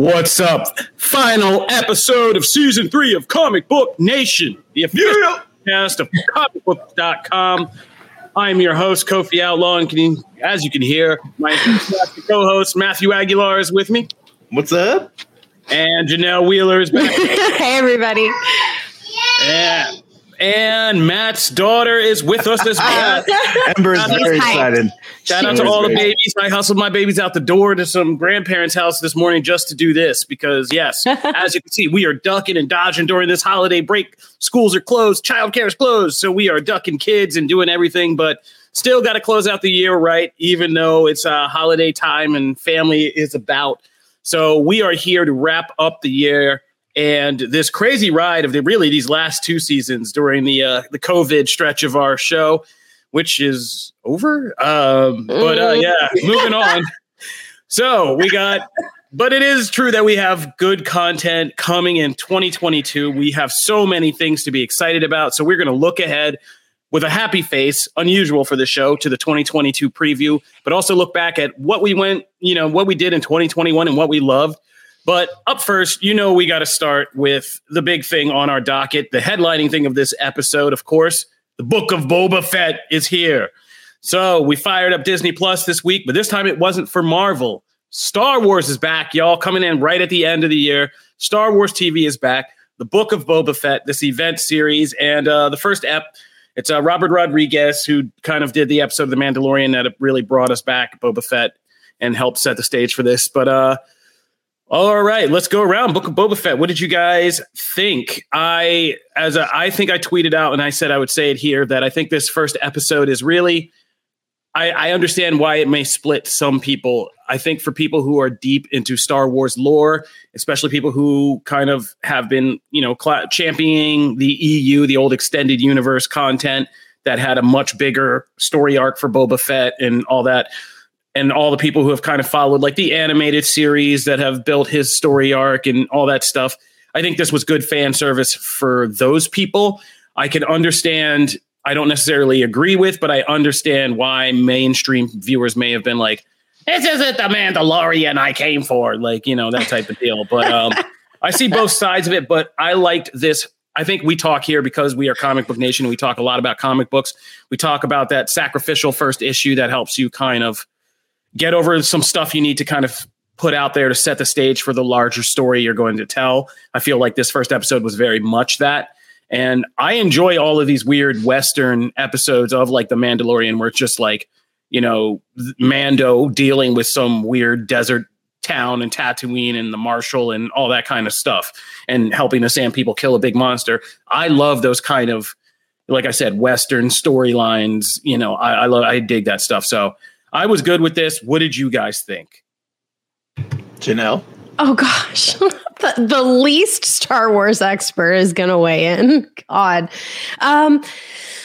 What's up? Final episode of season three of Comic Book Nation, the official cast of comicbook.com. I'm your host, Kofi Outlaw, and can, as you can hear, my co host, Matthew Aguilar, is with me. What's up? And Janelle Wheeler is back. hey, everybody. And and Matt's daughter is with us as well. Ember is very excited. Shout out to all the babies. I hustled my babies out the door to some grandparents' house this morning just to do this because, yes, as you can see, we are ducking and dodging during this holiday break. Schools are closed, childcare is closed, so we are ducking kids and doing everything, but still got to close out the year right, even though it's a holiday time and family is about. So we are here to wrap up the year and this crazy ride of the really these last two seasons during the uh, the COVID stretch of our show, which is over. Um, but uh, yeah, moving on. So we got, but it is true that we have good content coming in 2022. We have so many things to be excited about. So we're going to look ahead with a happy face, unusual for the show, to the 2022 preview, but also look back at what we went, you know, what we did in 2021 and what we loved but up first, you know, we got to start with the big thing on our docket, the headlining thing of this episode, of course. The Book of Boba Fett is here. So we fired up Disney Plus this week, but this time it wasn't for Marvel. Star Wars is back, y'all, coming in right at the end of the year. Star Wars TV is back. The Book of Boba Fett, this event series, and uh, the first ep. It's uh, Robert Rodriguez who kind of did the episode of The Mandalorian that really brought us back, Boba Fett, and helped set the stage for this. But uh, all right, let's go around. Book of Boba Fett. What did you guys think? I as a, I think I tweeted out and I said I would say it here that I think this first episode is really. I, I understand why it may split some people. I think for people who are deep into Star Wars lore, especially people who kind of have been, you know, cl- championing the EU, the old extended universe content that had a much bigger story arc for Boba Fett and all that and all the people who have kind of followed like the animated series that have built his story arc and all that stuff. I think this was good fan service for those people. I can understand, I don't necessarily agree with, but I understand why mainstream viewers may have been like, this isn't the Mandalorian I came for, like, you know, that type of deal. But um, I see both sides of it, but I liked this. I think we talk here because we are Comic Book Nation. We talk a lot about comic books. We talk about that sacrificial first issue that helps you kind of get over some stuff you need to kind of put out there to set the stage for the larger story you're going to tell. I feel like this first episode was very much that. And I enjoy all of these weird Western episodes of like The Mandalorian, where it's just like, you know, Mando dealing with some weird desert town and Tatooine and the Marshal and all that kind of stuff and helping the Sand people kill a big monster. I love those kind of, like I said, Western storylines. You know, I, I love, I dig that stuff. So I was good with this. What did you guys think? Janelle? Oh gosh. the, the, least Star Wars expert is going to weigh in. God. Um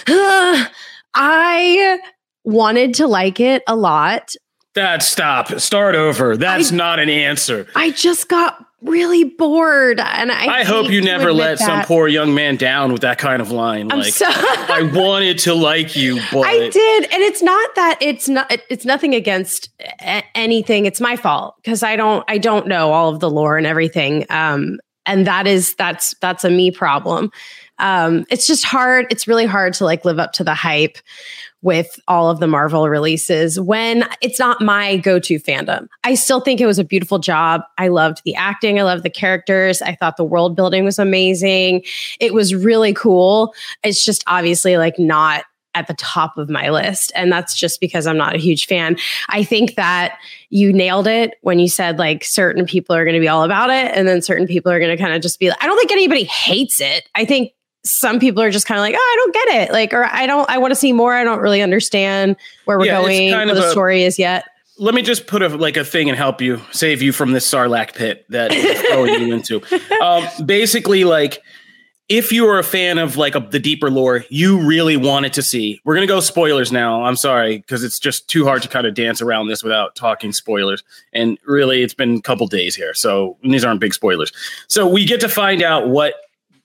uh, I wanted to like it a lot. That stop. Start over. That's I, not an answer. I just got really bored. And I, I hope you never let that. some poor young man down with that kind of line. I'm like so- I wanted to like you, but I did. And it's not that it's not it's nothing against anything. It's my fault because I don't I don't know all of the lore and everything. Um and that is that's that's a me problem. Um it's just hard. It's really hard to like live up to the hype with all of the Marvel releases when it's not my go to fandom. I still think it was a beautiful job. I loved the acting, I loved the characters. I thought the world building was amazing. It was really cool. It's just obviously like not at the top of my list. And that's just because I'm not a huge fan. I think that you nailed it when you said like certain people are going to be all about it. And then certain people are going to kind of just be like, I don't think anybody hates it. I think some people are just kind of like, oh, I don't get it. Like, or I don't, I want to see more. I don't really understand where we're yeah, going, what the a, story is yet. Let me just put a like a thing and help you save you from this sarlacc pit that throwing you into. Um, basically, like if you are a fan of like a, the deeper lore, you really wanted to see. We're gonna go spoilers now. I'm sorry because it's just too hard to kind of dance around this without talking spoilers. And really, it's been a couple days here, so these aren't big spoilers. So we get to find out what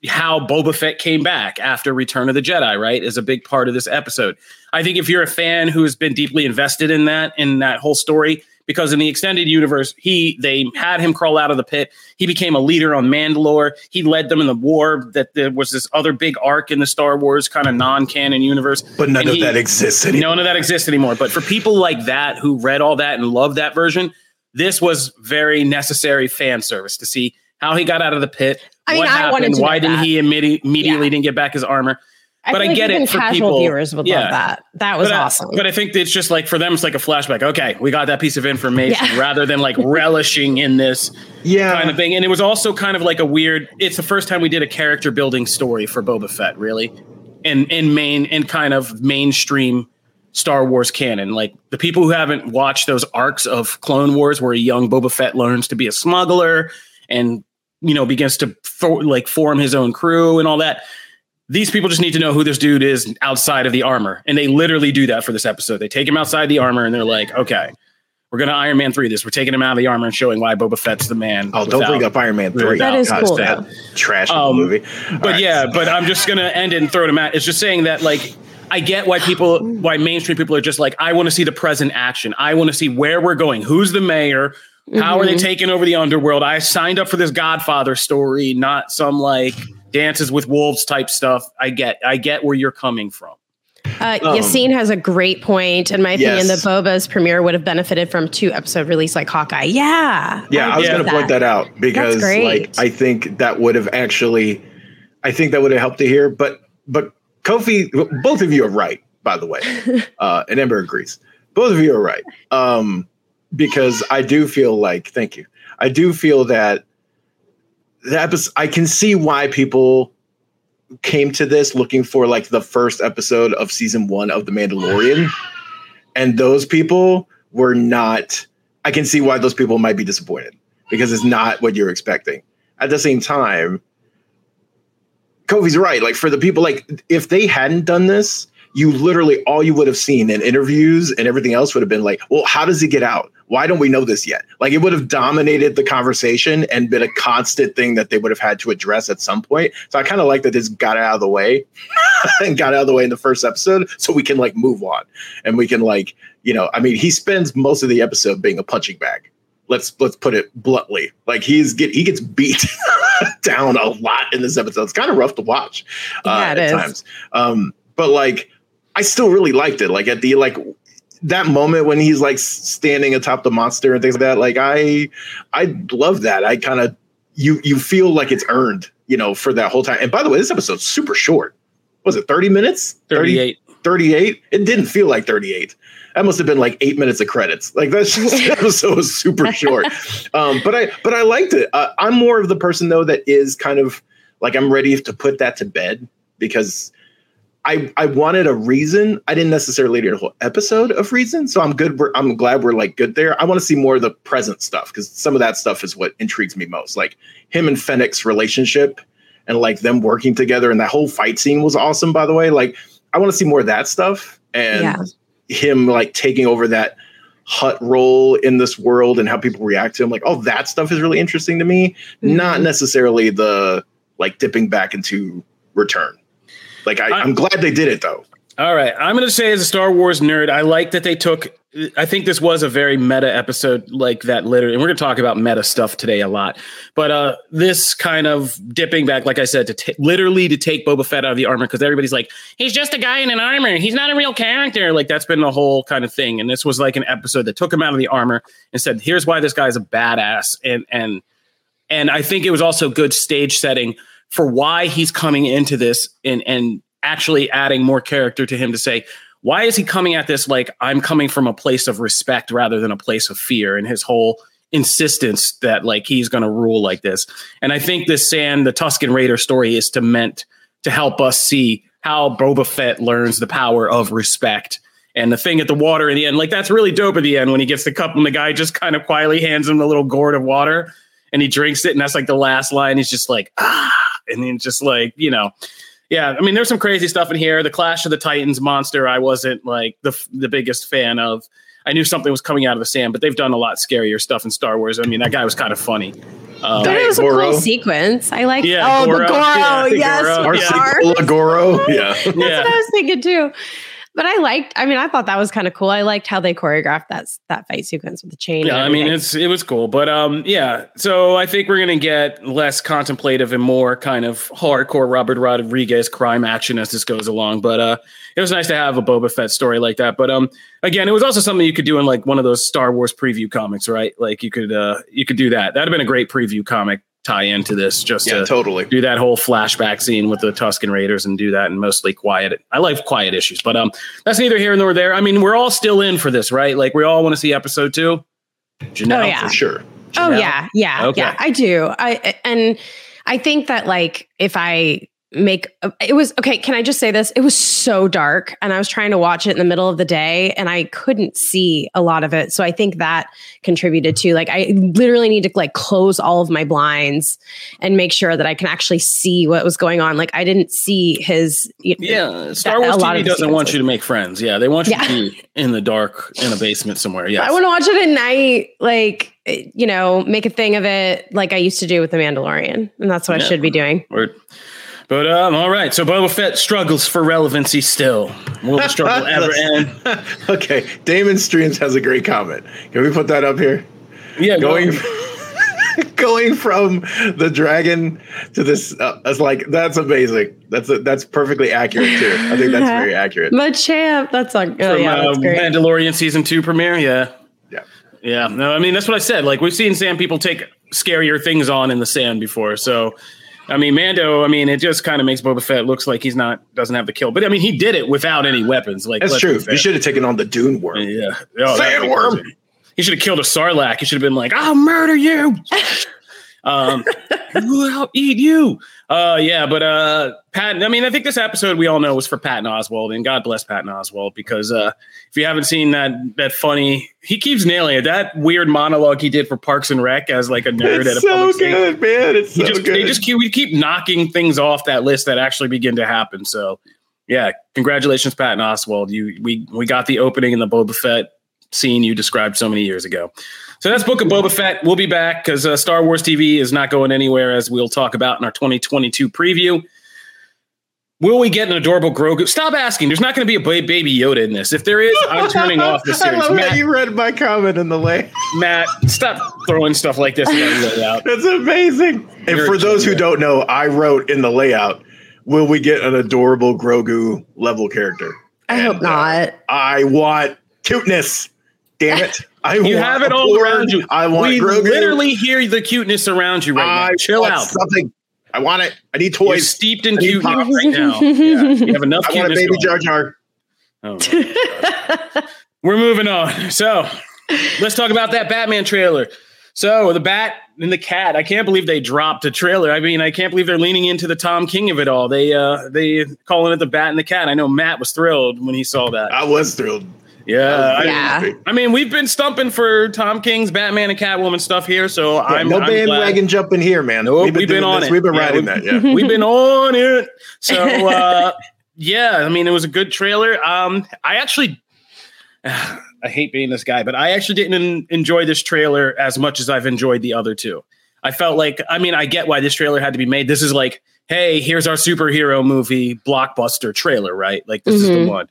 how Boba Fett came back after Return of the Jedi, right? Is a big part of this episode. I think if you're a fan who's been deeply invested in that in that whole story, because in the extended universe, he they had him crawl out of the pit. He became a leader on Mandalore. He led them in the war. That there was this other big arc in the Star Wars kind of non-canon universe. But none And of he- that exists anymore. None of that exists anymore. But for people like that who read all that and loved that version, this was very necessary fan service to see how he got out of the pit. I mean, what I happened? wanted to Why know didn't that. he immedi- immediately Yeah. didn't get back his armor? I But feel I like get even it for casual people- viewers would yeah. love that. That was but, I- awesome. but I think it's just like for them, it's like a flashback. Okay, we got that piece of information Yeah. rather than like relishing in this Yeah. kind of thing. And it was also kind of like a weird. It's the first time we did a character building story for Boba Fett, really, in in main in kind of mainstream Star Wars canon. Like the people who haven't watched those arcs of Clone Wars, where a young Boba Fett learns to be a smuggler and you know begins to for, like form his own crew and all that. These people just need to know who this dude is outside of the armor, and they literally do that for this episode. They take him outside the armor, and they're like, "Okay, we're gonna Iron Man three this. We're taking him out of the armor and showing why Boba Fett's the man." Oh, don't bring up Iron Man 3. That is God, cool, that trash of Um, movie. All but right. yeah, but I'm just gonna end it and throw it to Matt. It's just saying that like I get why people, why mainstream people are just like, I want to see the present action. I want to see where we're going. Who's the mayor? How are they Mhm. taking over the underworld? I signed up for this Godfather story, not some like dances with wolves type stuff. I get, I get where you're coming from. Uh, Um, Yassine has a great point. In my opinion, yes. the Boba's premiere would have benefited from two episode release like Hawkeye. Yeah. Yeah, I was going to point that out because, like, I think that would have actually, I think that would have helped to hear. But, but Kofi, both of you are right, by the way, uh, and Ember agrees. Both of you are right, um, because I do feel like, thank you, I do feel that the episode. I can see why people came to this looking for like the first episode of season one of The Mandalorian, and those people were not. I can see why those people might be disappointed because it's not what you're expecting. At the same time, Kofi's right. Like for the people, like if they hadn't done this, you literally all you would have seen in interviews and everything else would have been like, well, how does he get out? Why don't we know this yet? Like it would have dominated the conversation and been a constant thing that they would have had to address at some point. So I kind of like that this got out of the way and got out of the way in the first episode so we can like move on and we can like, you know, I mean, he spends most of the episode being a punching bag. Let's let's put it bluntly. Like he's get he gets beat down a lot in this episode. It's kind of rough to watch uh, Yeah, it at is. times. Um, but like, I still really liked it. Like at the like that moment when he's like standing atop the monster and things like that. Like I, I love that. I kind of you you feel like it's earned, you know, for that whole time. And by the way, this episode's super short. Was it thirty minutes? 38. 38 it didn't feel like 38 that must have been like eight minutes of credits like that's just episode was super short um but i but i liked it uh, i'm more of the person though that is kind of like i'm ready to put that to bed because i i wanted a reason i didn't necessarily need a whole episode of reason so i'm good we're, i'm glad we're like good there i want to see more of the present stuff because some of that stuff is what intrigues me most like him and fennec's relationship and like them working together and that whole fight scene was awesome by the way like I want to see more of that stuff and Yeah. him like taking over that Hutt role in this world and how people react to him. Like, oh, that stuff is really interesting to me. Not Mhm. necessarily the like dipping back into return. Like, I, I'm glad they did it though. All right. I'm going to say, as a Star Wars nerd, I like that they took. I think this was a very meta episode, like that. Literally, and we're going to talk about meta stuff today a lot. But uh, this kind of dipping back, like I said, to t- literally to take Boba Fett out of the armor because everybody's like, he's just a guy in an armor. He's not a real character. Like that's been the whole kind of thing. And this was like an episode that took him out of the armor and said, here's why this guy's a badass. And and and I think it was also good stage setting for why he's coming into this and and actually adding more character to him to say why is he coming at this like I'm coming from a place of respect rather than a place of fear and his whole insistence that like he's going to rule like this. And I think this Sand the Tuscan Raider story is to meant to help us see how Boba Fett learns the power of respect. And the thing at the water in the end, like that's really dope at the end when he gets the cup and the guy just kind of quietly hands him the little gourd of water and he drinks it. And that's like the last line. He's just like, ah, and then just like, you know, yeah. I mean, there's some crazy stuff in here. The Clash of the Titans monster, I wasn't like the, the biggest fan of. I knew something was coming out of the sand, but they've done a lot scarier stuff in Star Wars. I mean, that guy was kind of funny. Um, but it was a Goro. cool sequence. I like. Yeah, oh, Goro. the Goro. Yeah, yes, Goro. Yeah. Goro. Yeah, that's yeah. what I was thinking too but I liked. I mean, I thought that was kind of cool. I liked how they choreographed that that fight sequence with the chain. Yeah, I mean, it's it was cool, but um, yeah. So I think we're gonna get less contemplative and more kind of hardcore Robert Rodriguez crime action as this goes along. But uh, it was nice to have a Boba Fett story like that. But um, again, it was also something you could do in like one of those Star Wars preview comics, right? Like you could uh, you could do that. That'd have been a great preview comic tie into this just yeah, to totally do that whole flashback scene with the Tuscan Raiders and do that and mostly quiet. I like quiet issues, but um, that's neither here nor there. I mean, we're all still in for this, right? Like we all want to see episode two. Janelle, oh yeah, for sure. Janelle? Oh yeah, yeah, okay. yeah. I do. I and I think that like if I make it was okay can i just say this it was so dark and i was trying to watch it in the middle of the day and i couldn't see a lot of it so i think that contributed to like i literally need to like close all of my blinds and make sure that i can actually see what was going on like i didn't see his yeah star wars tv doesn't want you to make friends yeah they want you yeah. to be in the dark in a basement somewhere yeah i want to watch it at night like eh, you know make a thing of it like i used to do with the mandalorian and that's what yeah. i should be doing Word. But um, all right, so Boba Fett struggles for relevancy still. Will the struggle ever end? okay, Damon Streams has a great comment. Can we put that up here? Yeah, going going from the dragon to this uh, it's like that's amazing. That's a, that's perfectly accurate too. I think that's very accurate. my champ that's a oh, From, yeah, that's uh, Mandalorian season two premiere. Yeah, yeah, yeah. No, I mean that's what I said. Like we've seen sam people take scarier things on in the sand before, so I mean, Mando. I mean, it just kind of makes Boba Fett looks like he's not doesn't have the kill. But I mean, he did it without any weapons. Like that's true. He should have taken on the Dune worm. Yeah, oh, sandworm. He should have killed a Sarlacc. He should have been like, "I'll murder you." um, I'll eat you. Uh, yeah, but uh, Patton. I mean, I think this episode we all know was for Patton Oswalt, and God bless Patton Oswalt because uh, if you haven't seen that that funny, he keeps nailing it. That weird monologue he did for Parks and Rec as like a nerd it's at a so good, stage. man. It's so just, good. They just keep we keep knocking things off that list that actually begin to happen. So, yeah, congratulations, Patton Oswalt. You we we got the opening in the Boba Fett scene you described so many years ago. So that's Book of Boba Fett. We'll be back because uh, Star Wars TV is not going anywhere, as we'll talk about in our 2022 preview. Will we get an adorable Grogu? Stop asking. There's not going to be a baby Yoda in this. If there is, I'm turning off the series. I love Matt, that you read my comment in the lay. Matt, stop throwing stuff like this in the layout. That's amazing. And You're for those who don't know, I wrote in the layout, will we get an adorable Grogu level character? I and, hope not. Uh, I want cuteness. Damn it. I you have it all around you. I want we Grogu. literally hear the cuteness around you right I now. Chill out. Something. I want it. I need toys. You're steeped in cuteness right now. Yeah. You have enough. I want a baby Jar Jar. Oh We're moving on. So let's talk about that Batman trailer. So the bat and the cat. I can't believe they dropped a trailer. I mean, I can't believe they're leaning into the Tom King of it all. They uh they calling it the bat and the cat. I know Matt was thrilled when he saw that. I was thrilled. Yeah, yeah. I, I, mean, we've been stumping for Tom King's Batman and Catwoman stuff here, so yeah, I'm no bandwagon jumping here, man. Nope, we've been, we've been on this. it. We've been yeah, riding that. Yeah, we've been on it. So uh, yeah, I mean, it was a good trailer. Um, I actually. I hate being this guy, but I actually didn't enjoy this trailer as much as I've enjoyed the other two. I felt like, I mean, I get why this trailer had to be made. This is like, hey, here's our superhero movie blockbuster trailer, right? Like, this mm-hmm. is the mm-hmm. one.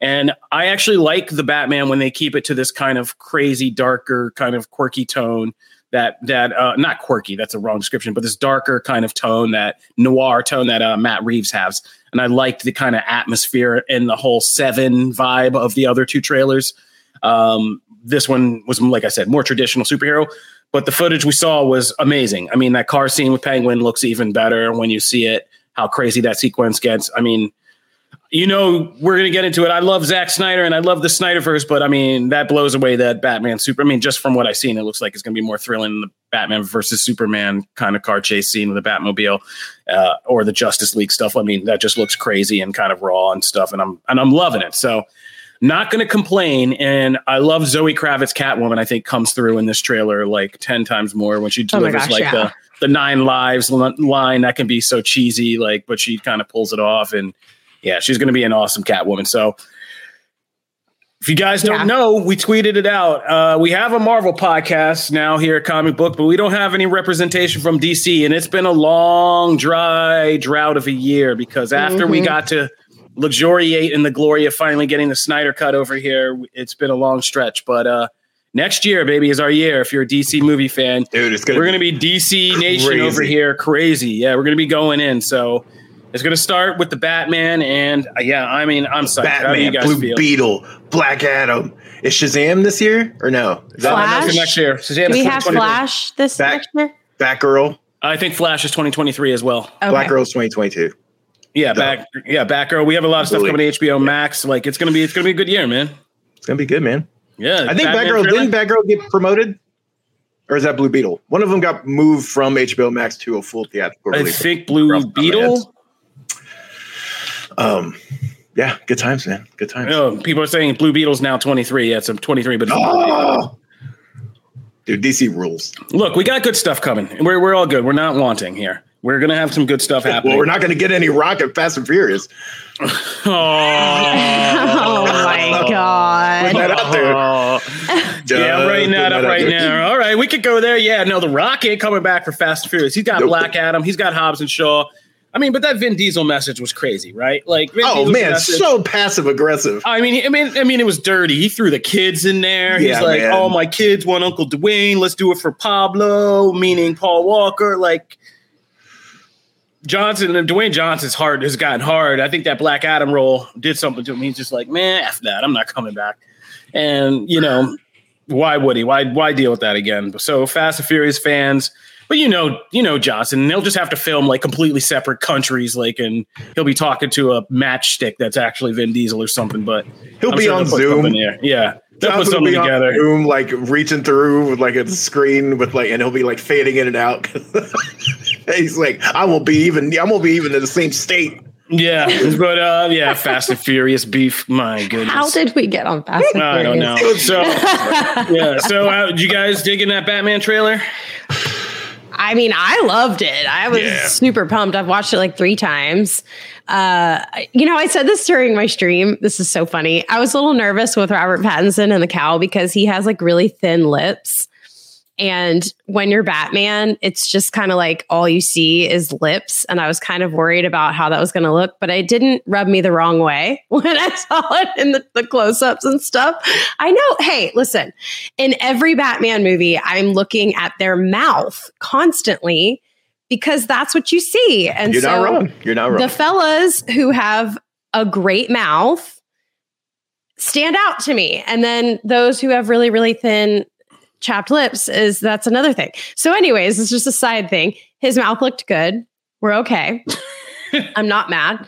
And I actually like the Batman when they keep it to this kind of crazy, darker, kind of quirky tone. That that uh, not quirky, that's a wrong description, but this darker kind of tone, that noir tone that uh, Matt Reeves has. And I liked the kind of atmosphere and the whole seven vibe of the other two trailers. Um, this one was, like I said, more traditional superhero, but the footage we saw was amazing. I mean, that car scene with Penguin looks even better when you see it. How crazy that sequence gets. I mean, you know, we're going to get into it. I love Zack Snyder and I love the Snyderverse, but I mean, that blows away that Batman super. I mean, just from what I've seen, it looks like it's going to be more thrilling than the Batman versus Superman kind of car chase scene with the Batmobile uh, or the Justice League stuff. I mean, that just looks crazy and kind of raw and stuff. And I'm, and I'm loving it. So, not going to complain. And I love Zoe Kravitz Catwoman. I think comes through in this trailer like 10 times more when she oh delivers oh gosh, like yeah. the, the nine lives line that can be so cheesy, like, but she kind of pulls it off. And, yeah, she's going to be an awesome Catwoman. So If you guys don't Yeah. know, we tweeted it out. Uh, we have a Marvel podcast now here at Comic Book, but we don't have any representation from DC. And it's been a long, dry drought of a year because after we Mhm. got to luxuriate in the glory of finally getting the Snyder cut over here, it's been a long stretch. But uh, next year, baby, is our year. If you're a DC movie fan, Dude, it's gonna we're going to be DC Nation over here, crazy. Yeah, we're going to be going in. So it's going to start with the Batman, and uh, yeah, I mean, I'm psyched. How do you Batman, guys Blue feel? Beetle, Black Adam. Is Shazam this year or no? Is that Flash? That's next year. Shazam Do we is have 2023. Flash this Back- next year? Batgirl? I think Flash is 2023 as well. Okay. Black Girl's 2022. Yeah, Duh. back. Yeah, Batgirl. We have a lot of stuff Absolutely. coming to HBO Max. Like it's gonna be, it's gonna be a good year, man. It's gonna be good, man. Yeah, I think Batman Batgirl trailer. didn't Batgirl get promoted, or is that Blue Beetle? One of them got moved from HBO Max to a full theatrical release. I think Blue Rough on my Beetle. Um, yeah, good times, man. Good times. Oh, people are saying Blue Beetle's now 23. Yeah, it's a 23, but it's Oh! Dude, DC rules. look, we got good stuff coming. We're we're all good. We're not wanting here. We're gonna have some good stuff happening. Well, we're not going to get any Rocket Fast and Furious. oh my god. Put that out there. yeah, I'm writing that Put up right there. now. All right, we could go there. Yeah, no, the Rocket coming back for Fast and Furious. He's got Nope. Black Adam. He's got Hobbs and Shaw. I mean, but that Vin Diesel message was crazy, right? Like, Vin Oh Diesel's man, message- so passive aggressive. I mean, I mean, I mean, it was dirty. He threw the kids in there. He's Yeah, like, man. "Oh, my kids want Uncle Dwayne. Let's do it for Pablo," meaning Paul Walker. Like Johnson and Dwayne Johnson's heart has gotten hard. I think that Black Adam role did something to him. He's just like, "Man, f that. I'm not coming back." And you know, why would he? Why why deal with that again? So Fast and Furious fans. But you know, you know Johnson, they'll just have to film like completely separate countries, like, and he'll be talking to a matchstick that's actually Vin Diesel or something. But He'll I'm be sure on Zoom. Yeah, they'll put Johnson will something be on together. Zoom, like reaching through with like a screen with like, and he'll be like fading in and out. He's like, I won't be even. I won't be even in the same state. Yeah, but uh, yeah, Fast and Furious beef. My goodness, How did we get on Fast and I don't know. So yeah, so uh, did you guys digging that Batman trailer? I mean, I loved it. I was Yeah. super pumped. I've watched it like three times. Uh, you know, I said this during my stream. This is so funny. I was a little nervous with Robert Pattinson and the cowl because he has like really thin lips. And when you're Batman, it's just kind of like all you see is lips. And I was kind of worried about how that was going to look, but it didn't rub me the wrong way when I saw it in the, the close ups and stuff. I know. Hey, listen, in every Batman movie, I'm looking at their mouth constantly because that's what you see. And You're so not wrong. You're not wrong. the fellas who have a great mouth stand out to me. And then those who have really, really thin chapped lips is that's another thing. So, anyways, it's just a side thing. His mouth looked good. We're okay. I'm not mad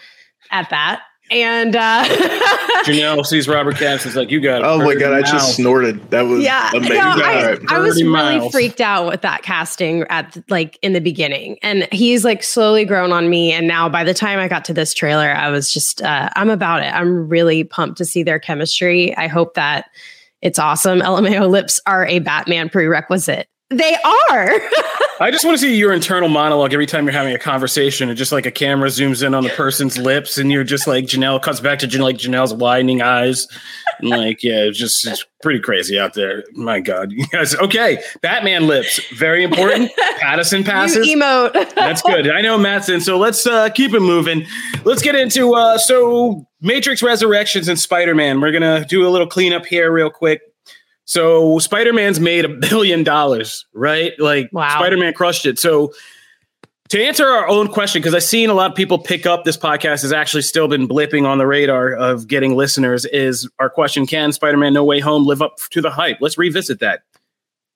at that. And uh Janelle sees Robert Pattinson's like, you got. oh my god, I mouth." just snorted. That was yeah, amazing. no, I. I was 30 really freaked out with that casting at like in the beginning, and he's like slowly grown on me. And now, by the time I got to this trailer, I was just uh, I'm about it. I'm really pumped to see their chemistry. I hope that it's awesome. LMAO lips are a Batman prerequisite. They are. I just want to see your internal monologue every time you're having a conversation, and just like a camera zooms in on the person's lips, and you're just like Janelle cuts back to Janelle, like Janelle's widening eyes, and like yeah, it's just it's pretty crazy out there. My God, you guys. Okay, Batman lips, very important. Pattinson passes. you emote. That's good. I know Matt's in, so let's uh, keep it moving. Let's get into uh, so Matrix Resurrections and Spider Man. We're gonna do a little cleanup here, real quick. So Spider Man's made a billion dollars, right? Like Wow. Spider Man crushed it. So to answer our own question, because I've seen a lot of people pick up this podcast has actually still been blipping on the radar of getting listeners. Is our question: Can Spider Man No Way Home live up to the hype? Let's revisit that.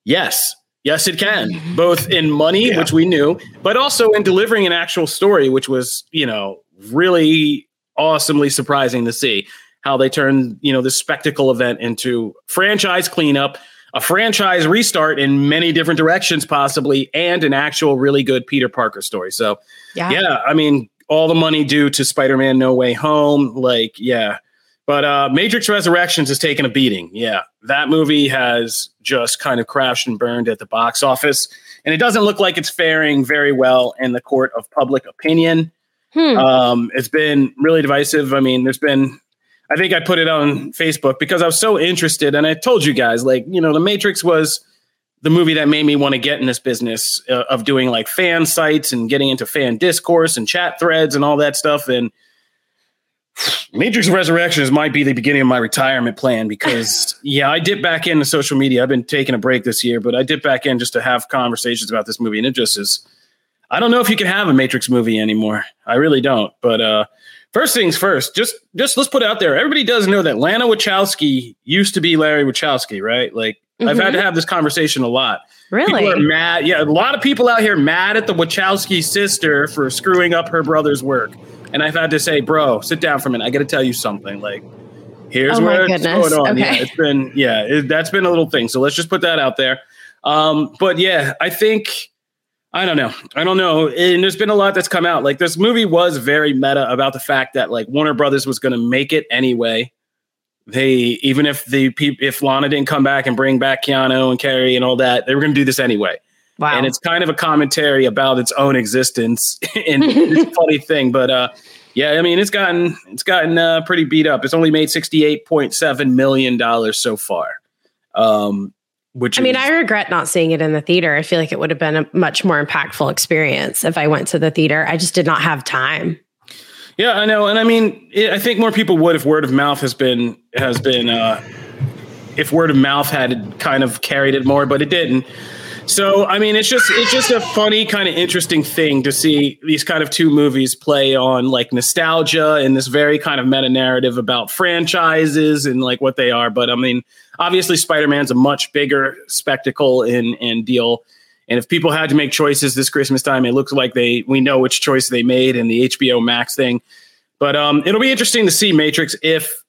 Yes. Yes, it can, mm-hmm. both in money, Yeah. which we knew, but also in delivering an actual story, which was, you know, really awesomely surprising to see how they turned, you know, this spectacle event into franchise cleanup, a franchise restart in many different directions, possibly, and an actual really good Peter Parker story. So, yeah. yeah, I mean, all the money due to Spider-Man No Way Home, like, yeah. But uh Matrix Resurrections has taken a beating. Yeah. That movie has just kind of crashed and burned at the box office. And it doesn't look like it's faring very well in the court of public opinion. Hmm. Um, it's been really divisive. I mean, there's been I think I put it on Facebook because I was so interested, and I told you guys, like, you know, The Matrix was the movie that made me want to get in this business uh, of doing like fan sites and getting into fan discourse and chat threads and all that stuff. And Matrix Resurrections might be the beginning of my retirement plan because, yeah, I dip back into social media. I've been taking a break this year, but I dip back in just to have conversations about this movie, and it just is. I don't know if you can have a Matrix movie anymore. I really don't. But uh, first things first, just just let's put it out there. Everybody does know that Lana Wachowski used to be Larry Wachowski, right? Like Mm-hmm. I've had to mm-hmm. have this conversation a lot. Really? People are mad. Yeah, a lot of people out here mad at the Wachowski sister for screwing up her brother's work. And I've had to say, bro, sit down for a minute. I got to tell you something. Like, here's oh where it's going on. Okay. Yeah, it's been, yeah, it, that's been a little thing. So let's just put that out there. Um, but yeah, I think, I don't know. I don't know. And there's been a lot that's come out. Like, this movie was very meta about the fact that, like, Warner Brothers was going to make it anyway they even if the if Lana didn't come back and bring back Keanu and Carrie and all that, they were going to do this anyway. Wow. And it's kind of a commentary about its own existence and it's a funny thing, but uh, yeah, I mean it's gotten it's gotten uh, pretty beat up. It's only made sixty eight point seven million dollars so far. Um, which I mean, I regret not seeing it in the theater. I feel like it would have been a much more impactful experience if I went to the theater. I just did not have time. Yeah, I know, and I mean, it, I think more people would if word of mouth has been has been uh, if word of mouth had kind of carried it more, but it didn't. So I mean, it's just it's just a funny kind of interesting thing to see these kind of two movies play on like nostalgia and this very kind of meta narrative about franchises and like what they are. But I mean, obviously, Spider Man's a much bigger spectacle and and deal and if people had to make choices this Christmas time, it looks like they we know which choice they made in the HBO Max thing. But um, it'll be interesting to see Matrix if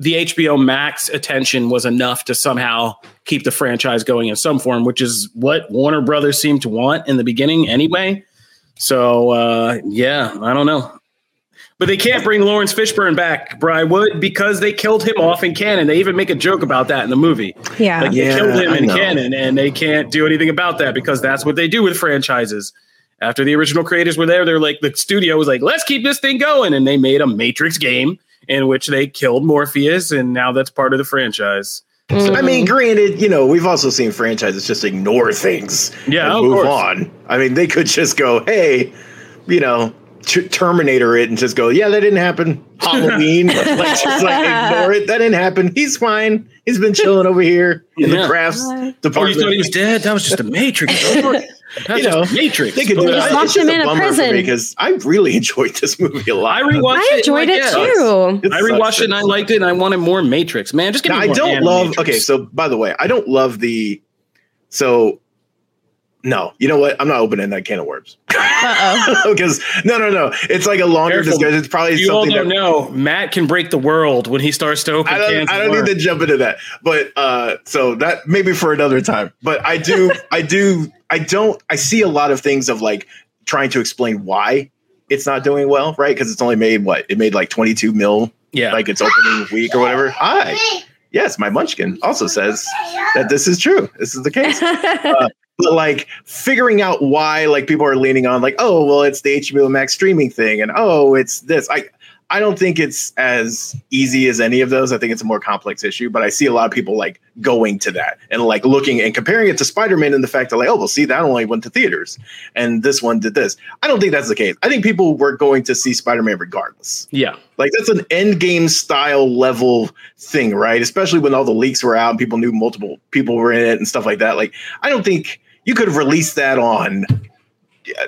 the HBO Max attention was enough to somehow keep the franchise going in some form, which is what Warner Brothers seemed to want in the beginning anyway. So uh, yeah, I don't know. But they can't bring Laurence Fishburne back, Briarwood, because they killed him off in canon. They even make a joke about that in the movie. Yeah. Like yeah, they killed him in canon, and they can't do anything about that because that's what they do with franchises. After the original creators were there, they're like, the studio was like, let's keep this thing going. And they made a Matrix game in which they killed Morpheus, and now that's part of the franchise. Mm-hmm. I mean, granted, you know, we've also seen franchises just ignore things yeah, and move on. I mean, they could just go, hey, you know, t- Terminator it and just go, yeah, that didn't happen. Halloween, like just like ignore it. That didn't happen. He's fine. He's been chilling over here in yeah. the crafts department. Oh, you thought he was dead? That was just a Matrix. That's you know, Matrix. They could do that. Locked him in a prison because I really enjoyed this movie a lot. I rewatched I enjoyed it, it too. It I rewatched it and I liked it and I wanted more Matrix. Man, just give now, me. I don't love. Matrix. Okay, so by the way, I don't love the. So no, you know what? I'm not opening that can of worms. Because no, no, no. It's like a longer Careful. discussion. It's probably you something. all don't that, know. Matt can break the world when he starts to open. I don't, I don't need to jump into that, but uh, so that maybe for another time. But I do, I do, I don't. I see a lot of things of like trying to explain why it's not doing well, right? Because it's only made what it made like 22 mil. Yeah, like its opening week or whatever. Hi. Yes, my munchkin also says that this is true. This is the case. Uh, but like figuring out why like people are leaning on like oh well it's the HBO Max streaming thing and oh it's this I I don't think it's as easy as any of those. I think it's a more complex issue, but I see a lot of people like going to that and like looking and comparing it to Spider-Man and the fact that like, oh, well, see, that only went to theaters and this one did this. I don't think that's the case. I think people were going to see Spider-Man regardless. Yeah. Like that's an end game style level thing, right? Especially when all the leaks were out and people knew multiple people were in it and stuff like that. Like, I don't think you could have released that on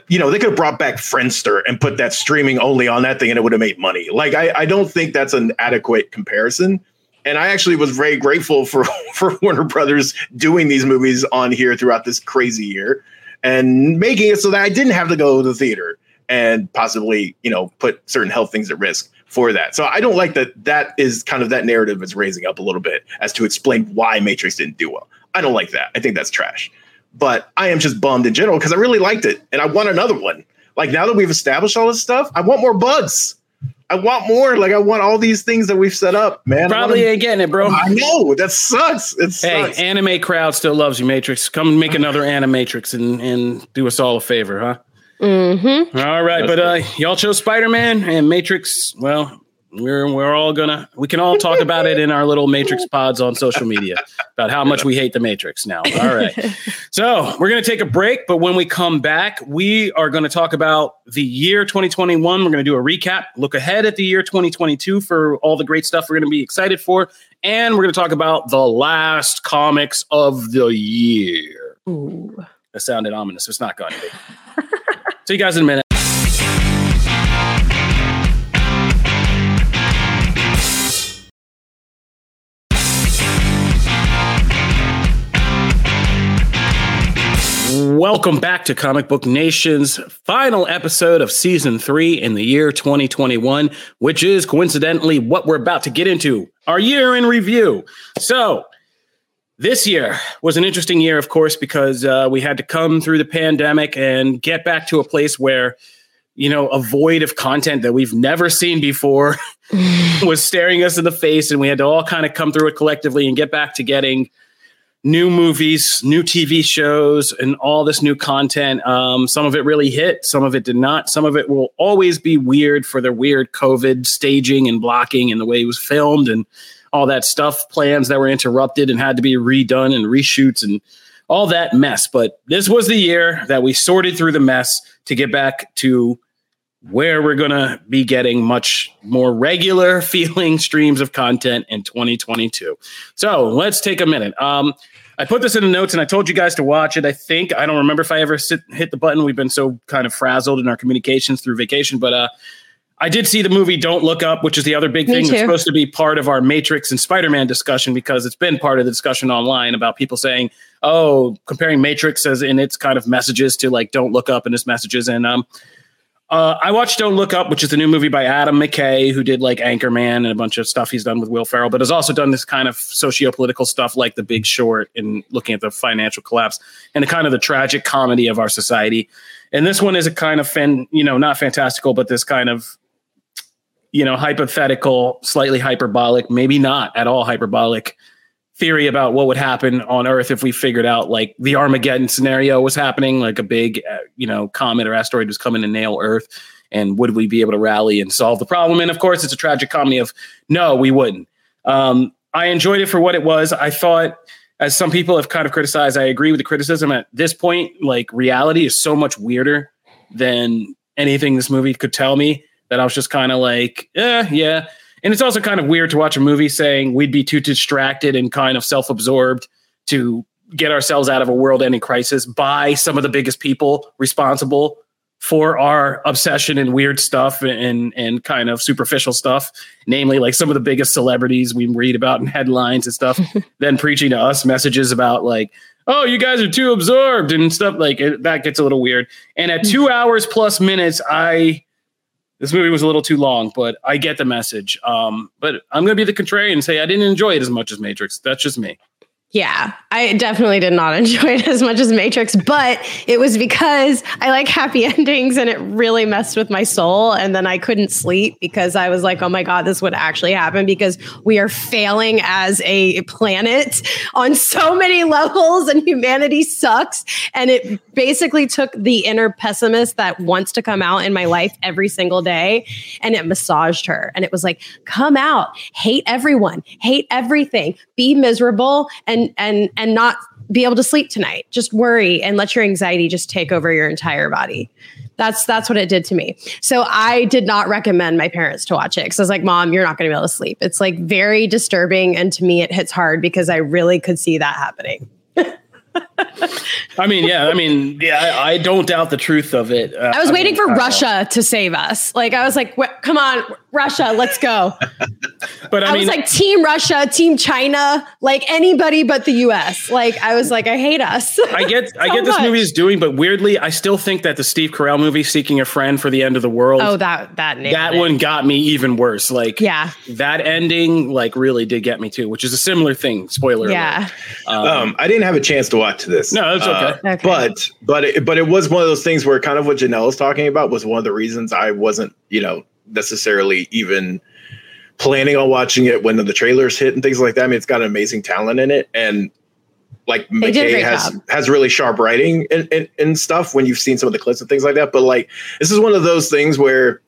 you know, they could have brought back Friendster and put that streaming only on that thing and it would have made money. Like, I, I don't think that's an adequate comparison. And I actually was very grateful for, for Warner Brothers doing these movies on here throughout this crazy year and making it so that I didn't have to go to the theater and possibly, you know, put certain health things at risk for that. So I don't like that that is kind of that narrative is raising up a little bit as to explain why Matrix didn't do well. I don't like that. I think that's trash but I am just bummed in general because I really liked it and I want another one. Like now that we've established all this stuff, I want more bugs. I want more. Like I want all these things that we've set up, man. Probably ain't getting it, bro. I know that sucks. It hey, anime crowd still loves you, Matrix. Come make another Animatrix and and do us all a favor, huh? Mm-hmm. All right, That's but uh, y'all chose Spider Man and Matrix. Well, we're we're all gonna we can all talk about it in our little Matrix pods on social media about how much we hate the Matrix now. All right. So we're gonna take a break, but when we come back, we are gonna talk about the year 2021. We're gonna do a recap, look ahead at the year 2022 for all the great stuff we're gonna be excited for, and we're gonna talk about the last comics of the year. Ooh. That sounded ominous. It's not to be. See you guys in a minute. Welcome back to Comic Book Nation's final episode of season three in the year 2021, which is coincidentally what we're about to get into our year in review. So, this year was an interesting year, of course, because uh, we had to come through the pandemic and get back to a place where, you know, a void of content that we've never seen before was staring us in the face. And we had to all kind of come through it collectively and get back to getting new movies, new TV shows, and all this new content. Um, some of it really hit, some of it did not. Some of it will always be weird for their weird COVID staging and blocking and the way it was filmed and all that stuff. Plans that were interrupted and had to be redone and reshoots and all that mess. But this was the year that we sorted through the mess to get back to where we're going to be getting much more regular feeling streams of content in 2022. So let's take a minute. Um, I put this in the notes and I told you guys to watch it. I think I don't remember if I ever sit, hit the button. We've been so kind of frazzled in our communications through vacation, but uh, I did see the movie Don't Look Up, which is the other big Me thing that's supposed to be part of our Matrix and Spider Man discussion because it's been part of the discussion online about people saying, oh, comparing Matrix as in its kind of messages to like Don't Look Up and its messages. And um, uh, I watched Don't Look Up, which is the new movie by Adam McKay, who did like Anchorman and a bunch of stuff he's done with Will Ferrell, but has also done this kind of socio-political stuff like The Big Short and looking at the financial collapse and the kind of the tragic comedy of our society. And this one is a kind of fan, you know, not fantastical, but this kind of, you know, hypothetical, slightly hyperbolic, maybe not at all hyperbolic theory about what would happen on Earth if we figured out like the Armageddon scenario was happening, like a big, uh, you know, comet or asteroid was coming to nail Earth, and would we be able to rally and solve the problem? And of course, it's a tragic comedy of no, we wouldn't. Um, I enjoyed it for what it was. I thought, as some people have kind of criticized, I agree with the criticism. At this point, like reality is so much weirder than anything this movie could tell me that I was just kind of like, eh, yeah. And it's also kind of weird to watch a movie saying we'd be too distracted and kind of self absorbed to get ourselves out of a world ending crisis by some of the biggest people responsible for our obsession and weird stuff and and kind of superficial stuff, namely like some of the biggest celebrities we read about in headlines and stuff, then preaching to us messages about like, oh, you guys are too absorbed and stuff like it, that gets a little weird. And at hmm. two hours plus minutes, I this movie was a little too long, but I get the message. Um, but I'm gonna be the contrarian and say I didn't enjoy it as much as Matrix. That's just me. Yeah, I definitely did not enjoy it as much as Matrix, but it was because I like happy endings and it really messed with my soul. And then I couldn't sleep because I was like, oh my God, this would actually happen because we are failing as a planet on so many levels and humanity sucks. And it basically took the inner pessimist that wants to come out in my life every single day and it massaged her. And it was like, come out, hate everyone, hate everything, be miserable and and and not be able to sleep tonight. Just worry and let your anxiety just take over your entire body. That's that's what it did to me. So I did not recommend my parents to watch it because I was like, "Mom, you're not going to be able to sleep." It's like very disturbing, and to me, it hits hard because I really could see that happening. I mean, yeah, I mean, yeah, I, I don't doubt the truth of it. Uh, I was waiting mean, for Russia to save us. Like I was like, "Come on, Russia, let's go." but I, I, mean, was like, "Team Russia, Team China, like anybody but the U.S." Like I was like, "I hate us." I get, I so get this movie is doing, but weirdly, I still think that the Steve Carell movie, "Seeking a Friend for the End of the World," oh, that that nailed that it. one got me even worse. Like, Yeah, that ending, like, really did get me too, which is a similar thing. Spoiler. yeah. alert. Um, Um, I didn't have a chance to watch this. No, that's okay. Uh, okay. But but it, but it was one of those things where kind of what Janelle was talking about was one of the reasons I wasn't you know necessarily even planning on watching it when the trailers hit and things like that. I mean, it's got an amazing talent in it, and like They did McKay has job. has really sharp writing and, and and stuff when you've seen some of the clips and things like that. But like this is one of those things where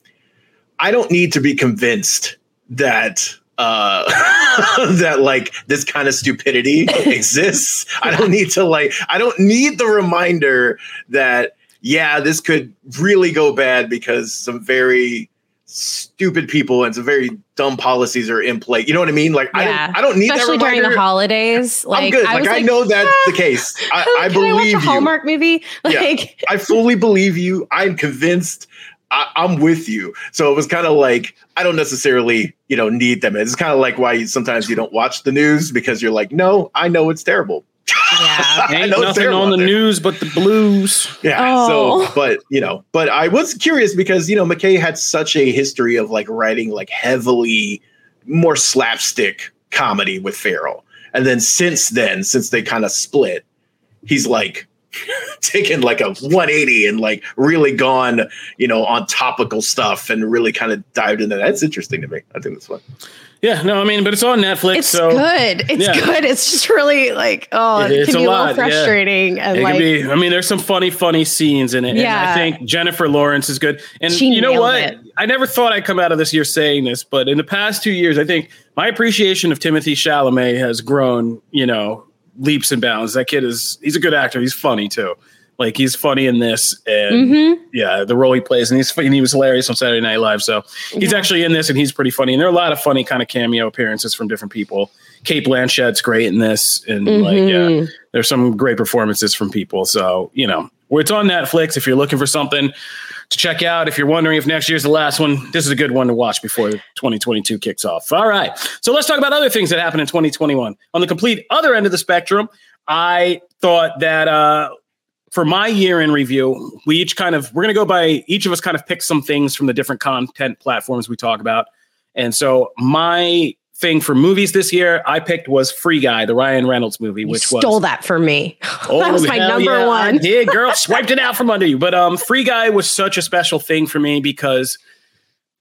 I don't need to be convinced that uh that like this kind of stupidity exists. I don't need to like I don't need the reminder that yeah, this could really go bad because some very stupid people and some very dumb policies are in play. You know what I mean? Like Yeah. I don't I don't need Especially that during the holidays. Like I'm good. I like I know that's the case. I, "Oh, I can I watch believe a you. Hallmark movie. Yeah. I fully believe you. I'm convinced. I, I'm with you. So it was kind of like I don't necessarily, you know, need them. It's kind of like why you, sometimes you don't watch the news because you're like, no, I know it's terrible. yeah. I Ain't know nothing on the there. news but the blues. Yeah. Oh. So, but you know, but I was curious because you know McKay had such a history of like writing like heavily more slapstick comedy with Farrell, and then since then, since they kind of split, he's like taken like a 180 and like really gone, you know, on topical stuff and really kind of dived into that. It's interesting to me. I think that's fun. Yeah, no, I mean, but it's on Netflix, It's so good. It's yeah. good. It's just really like oh, It- it, it's can be a, lot, little yeah. frustrating and it like can be. I mean, there's some funny, funny scenes in it. And Yeah. I think Jennifer Lawrence is good. And She you know what? it. I never thought I'd come out of this year saying this, but in the past two years, I think my appreciation of Timothée Chalamet has grown. You know, leaps and bounds. That kid is. He's a good actor. He's funny too. Like he's funny in this, and Mhm. yeah, the role he plays, and he's and he was hilarious on Saturday Night Live. So he's Yeah. actually in this, and he's pretty funny. And there are a lot of funny kind of cameo appearances from different people. Cate Blanchett's great in this, and like yeah, Mhm. there's some great performances from people. So you know, it's on Netflix. If you're looking for something to check out, if you're wondering if next year's the last one, this is a good one to watch before 2022 kicks off. All right, so let's talk about other things that happened in 2021. On the complete other end of the spectrum, I thought that. uh for my year in review, we each kind of we're going to go by each of us kind of pick some things from the different content platforms we talk about. And so my thing for movies this year I picked was Free Guy, the Ryan Reynolds movie, You which stole was that from me. Oh, that was my number yeah, one. did, girl, swiped it out from under you. But um, Free Guy was such a special thing for me because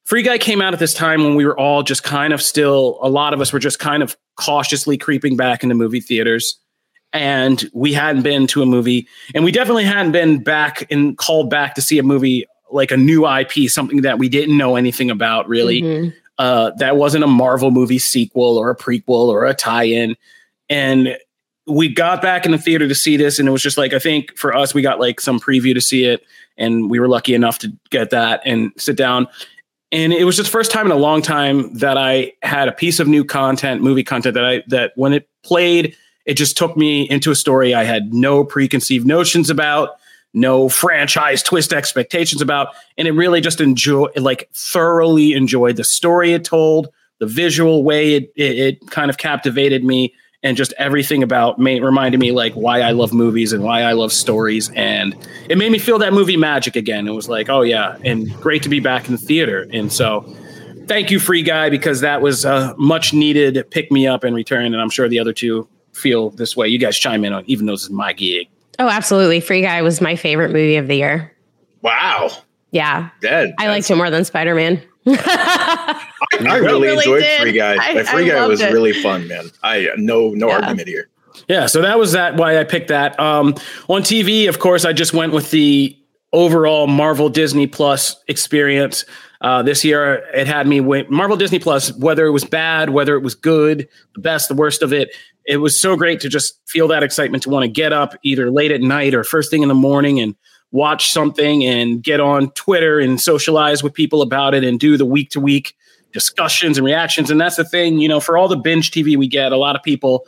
Free Guy came out at this time when we were all just kind of still. A lot of us were just kind of cautiously creeping back into movie theaters, and we hadn't been to a movie, and we definitely hadn't been back and called back to see a movie like a new IP, something that we didn't know anything about really Mhm. Uh, that wasn't a Marvel movie sequel or a prequel or a tie-in. And we got back in the theater to see this, and it was just like I think for us, we got like some preview to see it, and we were lucky enough to get that and sit down. And it was just first time in a long time that I had a piece of new content, movie content that I that when it played, it just took me into a story I had no preconceived notions about, no franchise twist expectations about, and it really just enjoy like thoroughly enjoyed the story it told, the visual way it it, it kind of captivated me, and just everything about me reminded me like why I love movies and why I love stories, and it made me feel that movie magic again. It was like, oh yeah, and great to be back in the theater, and so. Thank you, Free Guy, because that was a much needed pick me up in return, and I'm sure the other two feel this way. You guys chime in on, even though this is my gig. Oh, absolutely. Free Guy was my favorite movie of the year. Wow. Yeah. That, I liked it more than Spider Man. I, I really, really enjoyed did. Free Guy. I- Free I Guy was it. really fun, man. I no no Yeah. argument here. Yeah, so that was that why I picked that. Um, on TV, of course, I just went with the overall Marvel Disney Plus experience. Uh, this year, it had me Marvel Disney Plus, whether it was bad, whether it was good, the best, the worst of it. It was so great to just feel that excitement to want to get up either late at night or first thing in the morning and watch something and get on Twitter and socialize with people about it and do the week to week discussions and reactions. And that's the thing, you know, for all the binge TV we get, a lot of people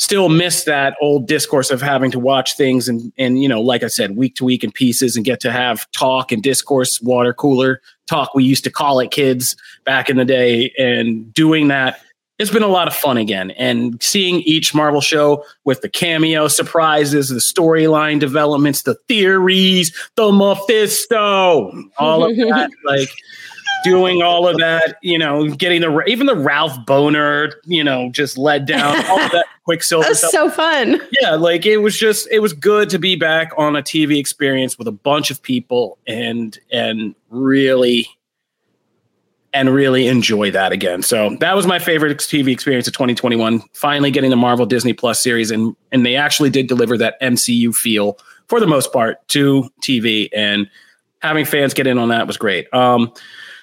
still miss that old discourse of having to watch things and and you know like i said week to week in pieces and get to have talk and discourse water cooler talk we used to call it kids back in the day and doing that. It's been a lot of fun again. And seeing each marvel show with the cameo surprises the storyline developments the theories the mephisto all of that like doing all of that, you know, getting the even the Ralph Bohner, you know, just led down all of that Quicksilver That was stuff. so fun. yeah, like it was just it was good to be back on a TV experience with a bunch of people and and really and really enjoy that again. So that was my favorite TV experience of 2021. Finally getting the Marvel Disney Plus series and and they actually did deliver that MCU feel for the most part to TV and having fans get in on that was great. Um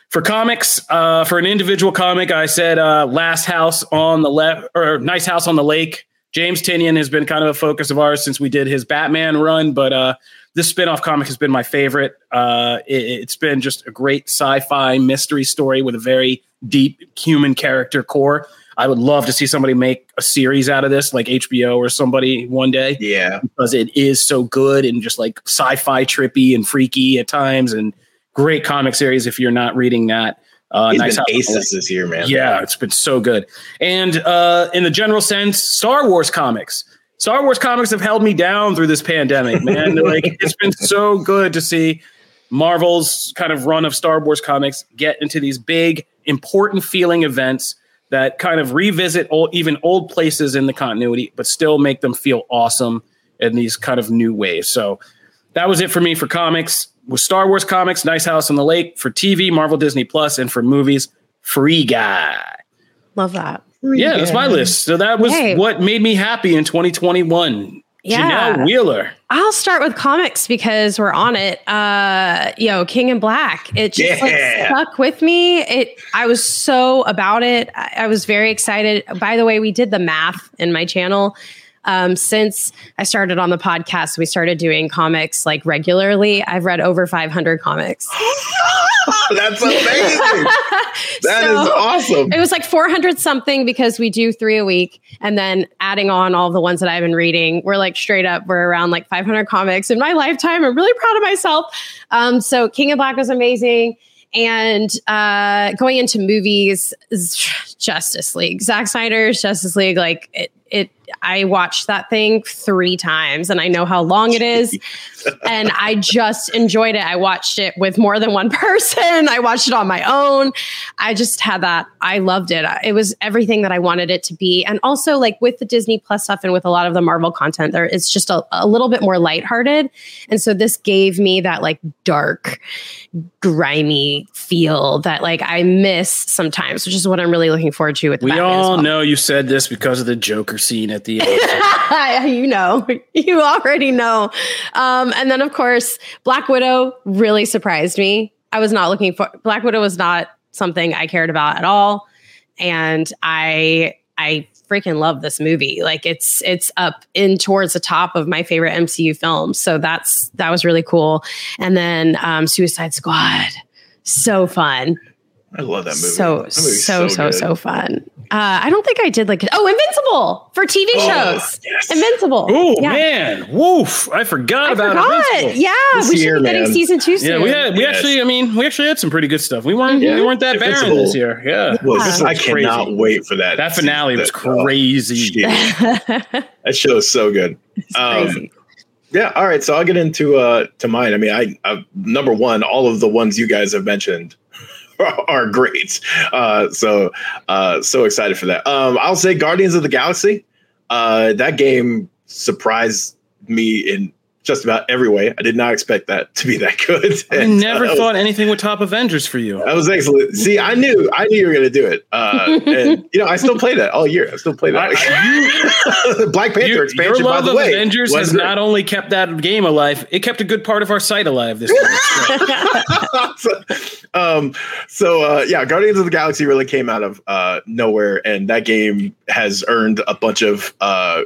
For comics, uh, for an individual comic, I said uh, Last House on the left or Nice House on the Lake. James Tynion has been kind of a focus of ours since we did his Batman run, but uh, this spinoff comic has been my favorite. Uh, it, has been just a great sci-fi mystery story with a very deep human character core. I would love to see somebody make a series out of this, like HBO or somebody one day. Yeah, because it is so good and just like sci-fi trippy and freaky at times, and great comic series. If you're not reading that, uh, He's nice been aces this year, man. Yeah, it's been so good. And uh, in the general sense, Star Wars comics. Star Wars comics have held me down through this pandemic, man. like it's been so good to see Marvel's kind of run of Star Wars comics get into these big, important feeling events that kind of revisit old, even old places in the continuity, but still make them feel awesome in these kind of new ways. So that was it for me for comics. With Star Wars comics, Nice House on the Lake. For TV, Marvel Disney Plus, and for movies, Free Guy. Love that. Yeah, that's my list. So that was hey. what made me happy in 2021. Yeah. Janelle Wheeler. I'll start with comics because we're on it. Uh, you know, King in Black. It just yeah. like stuck with me. It I was so about it. I, I was very excited. By the way, we did the math in my channel um, since I started on the podcast, we started doing comics like regularly. I've read over 500 comics. That's amazing. That so is awesome. It was like 400 something because we do three a week. And then adding on all the ones that I've been reading, we're like straight up, we're around like 500 comics in my lifetime. I'm really proud of myself. Um, so King of Black was amazing. And uh, going into movies, Justice League, Zack Snyder's Justice League, like it, it I watched that thing three times and I know how long it is. and I just enjoyed it. I watched it with more than one person. I watched it on my own. I just had that. I loved it. It was everything that I wanted it to be. And also, like with the Disney Plus stuff and with a lot of the Marvel content, there it's just a, a little bit more lighthearted. And so this gave me that like dark, grimy feel that like I miss sometimes, which is what I'm really looking forward to with We all well. know you said this because of the Joker scene at the end. you know, you already know. Um, and then, of course, Black Widow really surprised me. I was not looking for Black Widow was not something I cared about at all, and I I freaking love this movie. Like it's it's up in towards the top of my favorite MCU films. So that's that was really cool. And then um, Suicide Squad, so fun. I love that movie. So that so so so, so fun. Uh, I don't think I did like oh Invincible for TV oh, shows. Yes. Invincible. Oh yeah. man, woof! I forgot I about forgot. Invincible. Yeah, this we year, should be getting man. season two soon. Yeah, we had we yes. actually. I mean, we actually had some pretty good stuff. We weren't mm-hmm. we weren't that Invincible. barren this year. Yeah, was, I cannot crazy. wait for that. That finale was crazy. that show is so good. Um, yeah. All right. So I'll get into uh to mine. I mean, I, I number one, all of the ones you guys have mentioned are great. Uh, so uh, so excited for that. Um, I'll say Guardians of the Galaxy. Uh, that game surprised me in just about every way. I did not expect that to be that good. I never uh, thought anything would top Avengers for you. That was excellent. See, I knew, I knew you were going to do it. Uh, and you know, I still play that all year. I still play that. you, Black Panther you, expansion. Your love by the way, Avengers has great. not only kept that game alive, it kept a good part of our site alive this time. so, um, so uh, yeah, Guardians of the Galaxy really came out of uh, nowhere, and that game has earned a bunch of uh,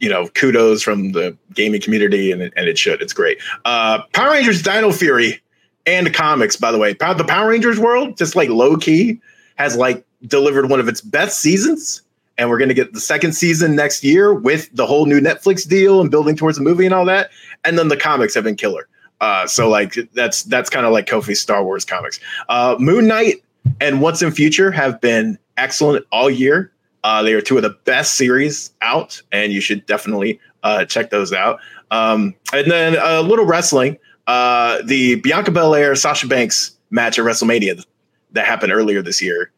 you know, kudos from the gaming community, and, and it should. It's great. Uh, Power Rangers Dino Fury and comics, by the way. The Power Rangers world, just like low key, has like delivered one of its best seasons. And we're going to get the second season next year with the whole new Netflix deal and building towards a movie and all that. And then the comics have been killer. Uh, so like that's that's kind of like Kofi's Star Wars comics. Uh, Moon Knight and Once and Future have been excellent all year. Uh, they are two of the best series out, and you should definitely uh, check those out. Um, and then a little wrestling. Uh, the Bianca Belair Sasha Banks match at WrestleMania that happened earlier this year.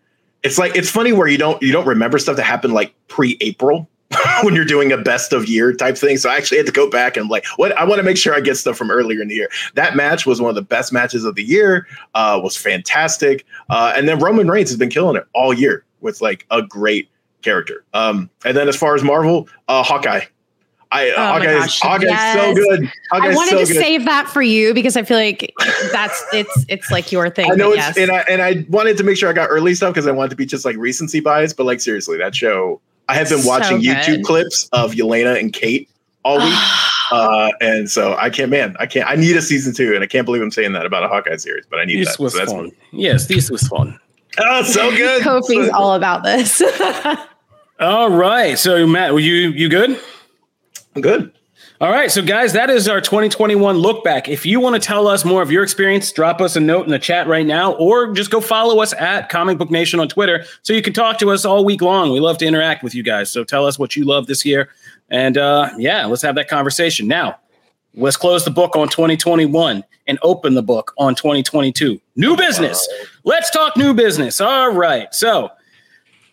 It's like it's funny where you don't you don't remember stuff that happened like pre-April when you're doing a best of year type thing. So I actually had to go back and like, what I want to make sure I get stuff from earlier in the year. That match was one of the best matches of the year. Uh, was fantastic. Uh, and then Roman Reigns has been killing it all year with like a great character. Um, and then as far as Marvel, uh, Hawkeye. I Oh my Hawkeye's, gosh, Hawkeye's so yes. good. I wanted so to good. save that for you because I feel like that's it's it's like your thing. I know it's yes. and I and I wanted to make sure I got early stuff because I wanted to be just like recency bias, but like seriously, that show I have been watching good. YouTube clips of Yelena and Kate all week. uh, and so I can't man, I can't I need a season two, and I can't believe I'm saying that about a Hawkeye series, but I need This that. was So that's fun. Yes, this was fun. Oh, so good. Kofi's So- all about this. All right. So Matt, were you you good? I'm good. All right, so guys, that is our 2021 look back. If you want to tell us more of your experience, drop us a note in the chat right now, or just go follow us at Comic Book Nation on Twitter so you can talk to us all week long. We love to interact with you guys. So tell us what you love this year. And uh, yeah, let's have that conversation. Now, let's close the book on 2021 and open the book on 2022. New business. Let's talk new business. All right. So,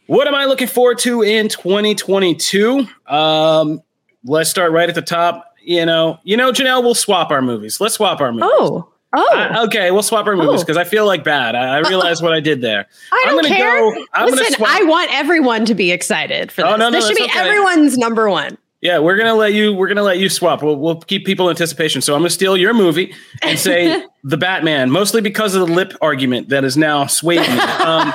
what am I looking forward to in 2022? Um, let's start right at the top. You know, you know, Janelle, we'll swap our movies. Let's swap our movies. oh, oh, I- okay, we'll swap our movies Oh. because I feel like bad. I, I realize what I did there. I I'm don't gonna care. go- I'm gonna Listen, swap- I want everyone to be excited for this. Oh, no, no, this should be okay. everyone's number one. Yeah, we're gonna let you. We're gonna let you swap. We'll, we'll keep people in anticipation. So I'm gonna steal your movie and say the Batman, mostly because of the lip argument that is now swayed me. Um,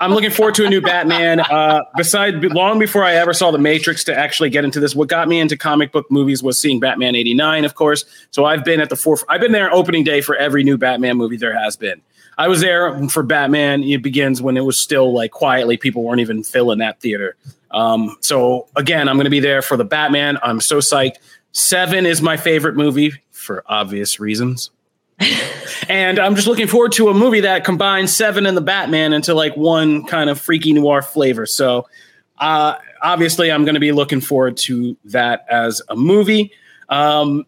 I'm looking forward to a new Batman. Uh, besides, long before I ever saw The Matrix to actually get into this, what got me into comic book movies was seeing Batman '89, of course. So I've been at the foref I've been there opening day for every new Batman movie there has been. I was there for Batman. It begins when it was still like quietly people weren't even filling that theater. Um, so again, I'm going to be there for the Batman. I'm so psyched. Seven is my favorite movie for obvious reasons. And I'm just looking forward to a movie that combines Seven and the Batman into like one kind of freaky noir flavor. So, uh, obviously, I'm going to be looking forward to that as a movie. Um,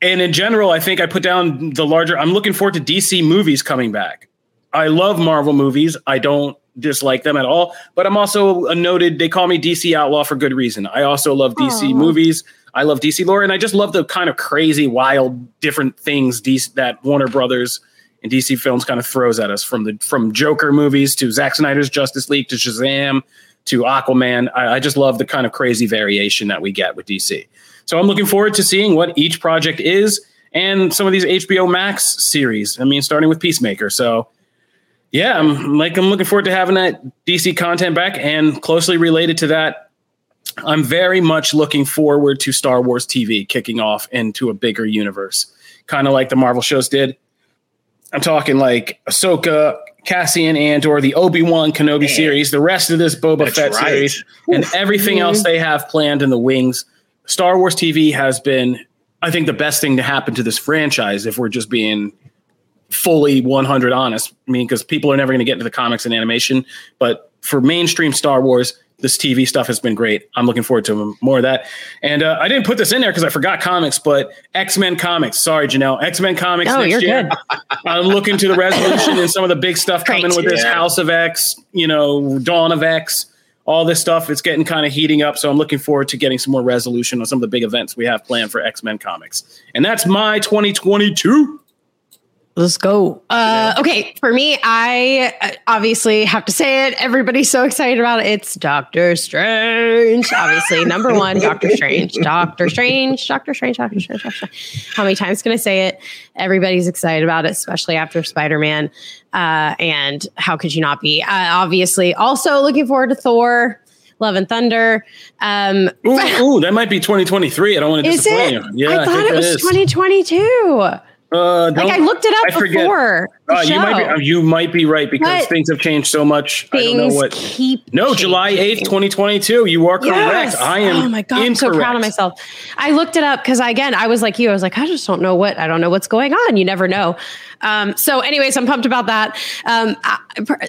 and in general, I think I put down the larger. I'm looking forward to DC movies coming back. I love Marvel movies. I don't dislike them at all, but I'm also a noted. They call me DC outlaw for good reason. I also love DC Aw. movies. I love DC lore, and I just love the kind of crazy, wild, different things DC, that Warner Brothers and DC films kind of throws at us from the from Joker movies to Zack Snyder's Justice League to Shazam to Aquaman. I, I just love the kind of crazy variation that we get with DC. So I'm looking forward to seeing what each project is and some of these HBO Max series. I mean, starting with Peacemaker. So yeah, I'm like I'm looking forward to having that DC content back and closely related to that. I'm very much looking forward to Star Wars TV kicking off into a bigger universe, kind of like the Marvel shows did. I'm talking like Ahsoka, Cassian Andor, the Obi Wan Kenobi Man. series, the rest of this Boba That's Fett right. series, and everything else they have planned in the wings. Star Wars TV has been, I think, the best thing to happen to this franchise if we're just being fully 100 honest. I mean, because people are never going to get into the comics and animation, but for mainstream Star Wars, this TV stuff has been great. I'm looking forward to more of that. And uh, I didn't put this in there because I forgot comics, but X Men comics. Sorry, Janelle. X Men comics No, you're year. good. I'm looking to the resolution and some of the big stuff Great. coming with this Yeah. House of X, you know, Dawn of X, all this stuff. It's getting kind of heating up. So I'm looking forward to getting some more resolution on some of the big events we have planned for X Men comics. And that's my 2022. Let's go. Uh, okay, for me, I uh, obviously have to say it. Everybody's so excited about it. It's Doctor Strange. Obviously, number one, Doctor Strange. Doctor Strange. Doctor Strange. Doctor Strange. Doctor Strange. How many times can I say it? Everybody's excited about it, especially after Spider Man. Uh, and how could you not be? Uh, obviously, also looking forward to Thor. Love and Thunder. Um, Ooh, ooh, that might be 2023. I don't want to disappoint you. Yeah, I thought think it was is. 2022. Uh, Like I looked it up I before. Uh, you might be uh, you might be right because But things have changed so much. I don't know what. keep No, July 8th, 2022. You are correct. Yes. I am Oh my god, I'm so proud of myself. I looked it up because again, I was like you. I was like, I just don't know what I don't know what's going on. You never know. Um, so, anyways, I'm pumped about that. Um, I,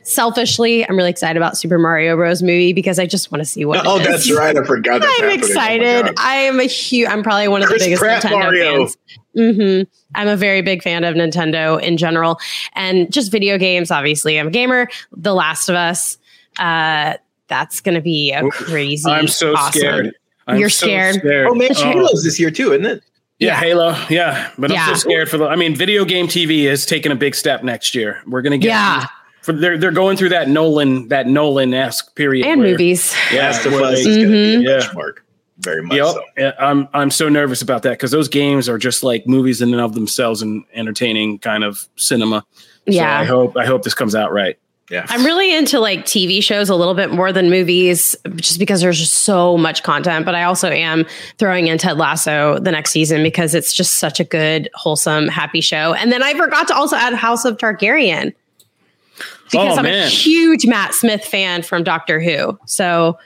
selfishly, I'm really excited about Super Mario Bros. movie because I just want to see what. Oh, it is. that's right. I forgot. That's I'm happening. Oh excited. God. I am a huge. I'm probably one of the biggest Pratt Nintendo Mario. fans. hmm I'm a very big fan of Nintendo in general, and just video games. Obviously, I'm a gamer. The Last of Us. Uh, that's going to be a crazy. I'm so awesome. scared. I'm You're so scared? Oh man, Oh. Halo's this year too, isn't it? Yeah, Yeah. Halo. Yeah, but Yeah. I'm so scared for the. I mean, video game TV is taking a big step next year. We're gonna get. Yeah. For, they're they're going through that Nolan that Nolan esque period And where- movies. Yeah, Last of where Us they- is going to be mm-hmm. Yeah. a benchmark. very much. Yep. So. Yeah, I'm I'm so nervous about that because those games are just like movies in and of themselves and entertaining kind of cinema. So Yeah. I hope I hope this comes out right. Yeah, I'm really into like TV shows a little bit more than movies just because there's just so much content. But I also am throwing in Ted Lasso the next season because it's just such a good, wholesome, happy show. And then I forgot to also add House of Targaryen because Oh, I'm a huge Matt Smith fan from Doctor Who. So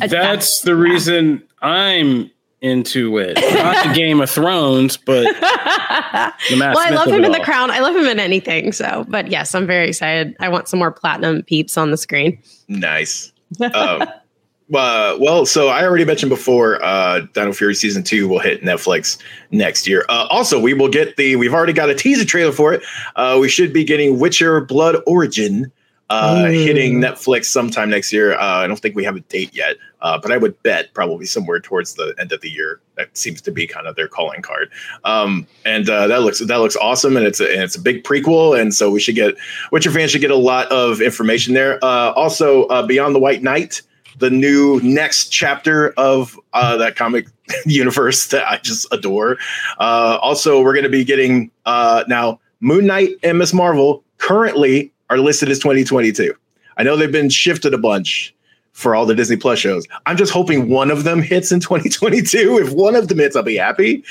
uh, That's the reason I'm into it. Not the Game of Thrones, but the Matt well, I love him in The. Crown. I love him in anything. So, but yes, I'm very excited. I want some more platinum peeps on the screen. nice. Um, uh, well, so I already mentioned before, uh, Dino Fury season two will hit Netflix next year. Uh, also, we will get the. We've already got a teaser trailer for it. Uh, we should be getting Witcher Blood Origin. Uh, hitting Netflix sometime next year. Uh, I don't think we have a date yet, uh, but I would bet probably somewhere towards the end of the year. That seems to be kind of their calling card. Um, and uh, that looks that looks awesome, and it's a, and it's a big prequel, and so we should get Witcher fans should get a lot of information there. Uh, also, uh, Beyond the White Knight, the new next chapter of uh, that comic universe that I just adore. Uh, also, we're going to be getting uh, now Moon Knight and Miss Marvel currently are listed as 2022. I know they've been shifted a bunch for all the Disney Plus shows. I'm just hoping one of them hits in 2022. If one of them hits, I'll be happy.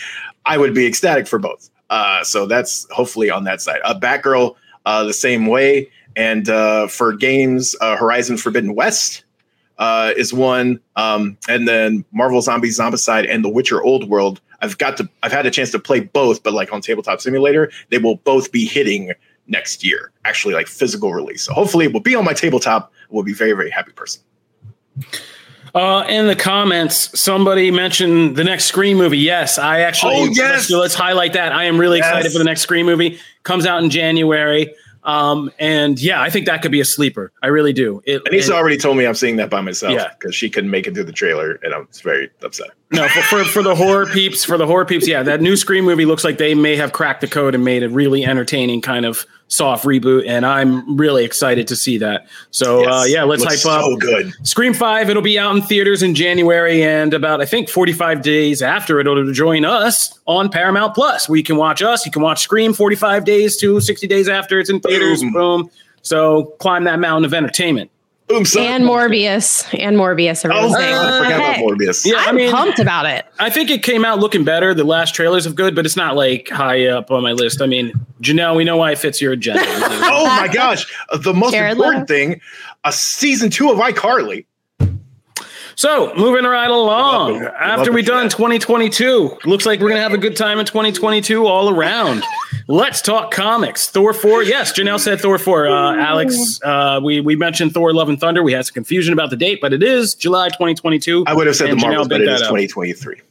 I would be ecstatic for both. Uh, so that's hopefully on that side. Uh, Batgirl, uh, the same way. And uh, for games, uh, Horizon Forbidden West uh, is one, um, and then Marvel Zombies Zombicide and The Witcher Old World. I've got to, I've had a chance to play both, but like on Tabletop Simulator, they will both be hitting next year, actually like physical release. So hopefully it will be on my tabletop. I will be very, very happy person. Uh, in the comments, somebody mentioned the next Scream movie. Yes, I actually. Oh, yes! Let's, let's highlight that. I am really Yes. excited for the next Scream movie. Comes out in January. Um, and yeah, I think that could be a sleeper. I really do. It, Anissa it- already told me I'm seeing that by myself Yeah. because she couldn't make it through the trailer, and I'm very upset. no, for, for for the horror peeps, for the horror peeps, yeah, that new Scream movie looks like they may have cracked the code and made a really entertaining kind of soft reboot, and I'm really excited to see that. So uh, yeah, let's Looks hype up. Good. Scream 5, it'll be out in theaters in January, and about, I think, 45 days after it, it'll join us on Paramount Plus. where you can watch us. You can watch Scream 45 days to 60 days after it's in theaters. Boom. Boom. So climb that mountain of entertainment. Boom, son. And Morbius. And Morbius. Oh, everyone's I forgot about Morbius. Yeah, I I'm mean, pumped about it. I think it came out looking better. The last trailers are good, but it's not like high up on my list. I mean, Janelle, we know why it fits your agenda. Oh my gosh. Uh, The most Jared important Leto. thing a season two of iCarly. So, moving right along. Love it. After we done 2022, looks like we're going to have a good time in 2022 all around. Let's talk comics. Thor 4. Yes, Janelle said Thor 4. Uh, Alex, uh, we, we mentioned Thor Love and Thunder. We had some confusion about the date, but it is July 2022. I would have said the Marvels, Janelle but it is 2023.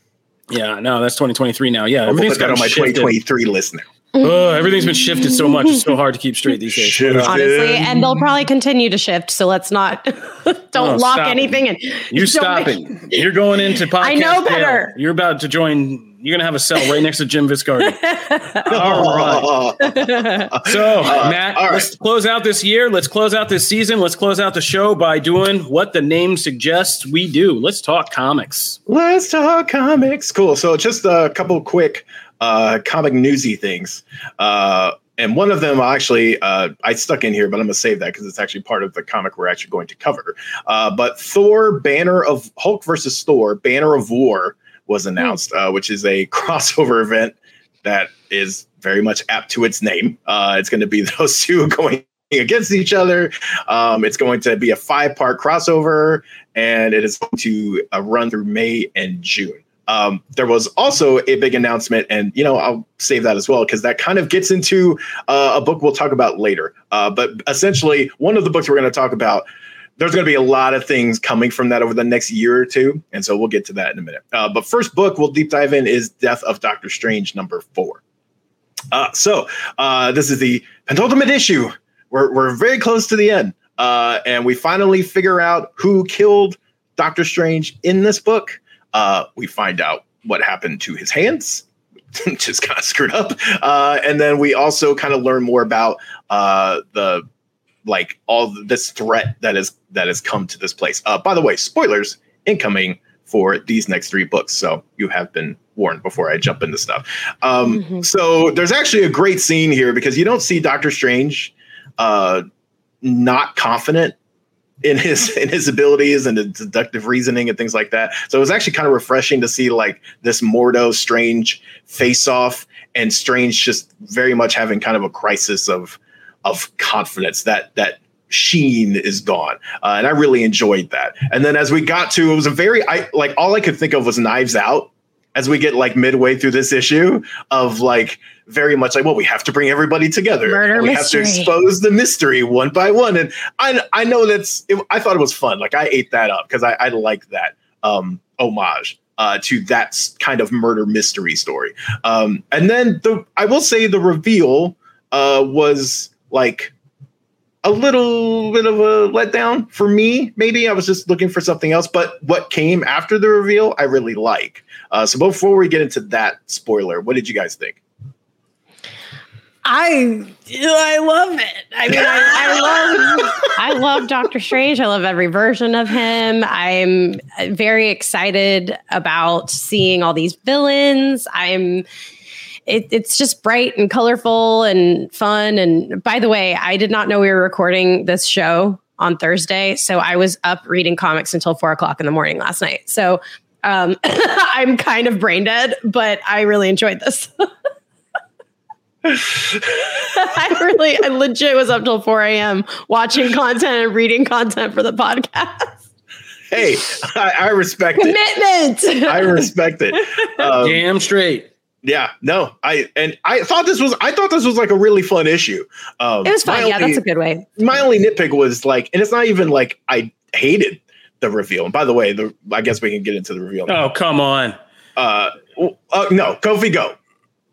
Yeah, no, that's 2023 now. Yeah, everything's put that got on my shifted. 2023 list now. Mm-hmm. Oh, everything's been shifted so much. It's so hard to keep straight these days. Shifted. honestly, and they'll probably continue to shift. So let's not don't Oh, lock stop it. anything in. You Don't stop make- it. You're going into podcast. I know jail. better. You're about to join. You're going to have a cell right next to Jim Viscardi. All right. So, Matt, all right. let's close out this year. Let's close out this season. Let's close out the show by doing what the name suggests we do. Let's talk comics. Let's talk comics. Cool. So just a couple quick uh, comic newsy things. Uh, and one of them actually uh, I stuck in here, but I'm gonna save that because it's actually part of the comic we're actually going to cover. Uh, but Thor: Banner of Hulk versus Thor: Banner of War was announced, uh, which is a crossover event that is very much apt to its name. Uh, it's going to be those two going against each other. Um, it's going to be a five part crossover, and it is going to uh, run through May and June. Um, there was also a big announcement, and you know I'll save that as well because that kind of gets into uh, a book we'll talk about later. Uh, but essentially, one of the books we're going to talk about, there's going to be a lot of things coming from that over the next year or two, and so we'll get to that in a minute. Uh, but first book we'll deep dive in is Death of Doctor Strange number four. Uh, so uh, this is the penultimate issue. We're we're very close to the end, uh, and we finally figure out who killed Doctor Strange in this book. Uh, we find out what happened to his hands, which is kind of screwed up, uh, and then we also kind of learn more about uh, the like all this threat that is that has come to this place. Uh, by the way, spoilers incoming for these next three books. So you have been warned before I jump into stuff. Um, mm-hmm. So there's actually a great scene here because you don't see Doctor Strange uh, not confident in his in his abilities and his deductive reasoning and things like that. So it was actually kind of refreshing to see like this Mordo Strange face off and Strange just very much having kind of a crisis of of confidence that that sheen is gone. Uh, and i really enjoyed that. And then as we got to it was a very i like all i could think of was knives out as we get like midway through this issue of like very much like well we have to bring everybody together Murder we mystery. have to expose the mystery one by one and i i know that's it, i thought it was fun like i ate that up because i i like that um homage uh, to that kind of murder mystery story um and then the i will say the reveal uh was like a little bit of a letdown for me. Maybe I was just looking for something else, but what came after the reveal, I really like. Uh, so before we get into that spoiler, what did you guys think? I I love it. I mean, I, I love I love Doctor Strange. I love every version of him. I'm very excited about seeing all these villains. I'm it, it's just bright and colorful and fun. And by the way, I did not know we were recording this show on Thursday, so I was up reading comics until four o'clock in the morning last night. So um, I'm kind of brain dead, but I really enjoyed this. I really, I legit was up till 4 a.m. watching content and reading content for the podcast. Hey, I, I respect Commitment. it. I respect it. Um, Damn straight. Yeah, no, I and I thought this was I thought this was like a really fun issue. Um, it was fun. Yeah, only, that's a good way. My only nitpick was like, and it's not even like I hated the reveal. And by the way, the I guess we can get into the reveal. Now. Oh come on. Uh, uh no, Kofi, go.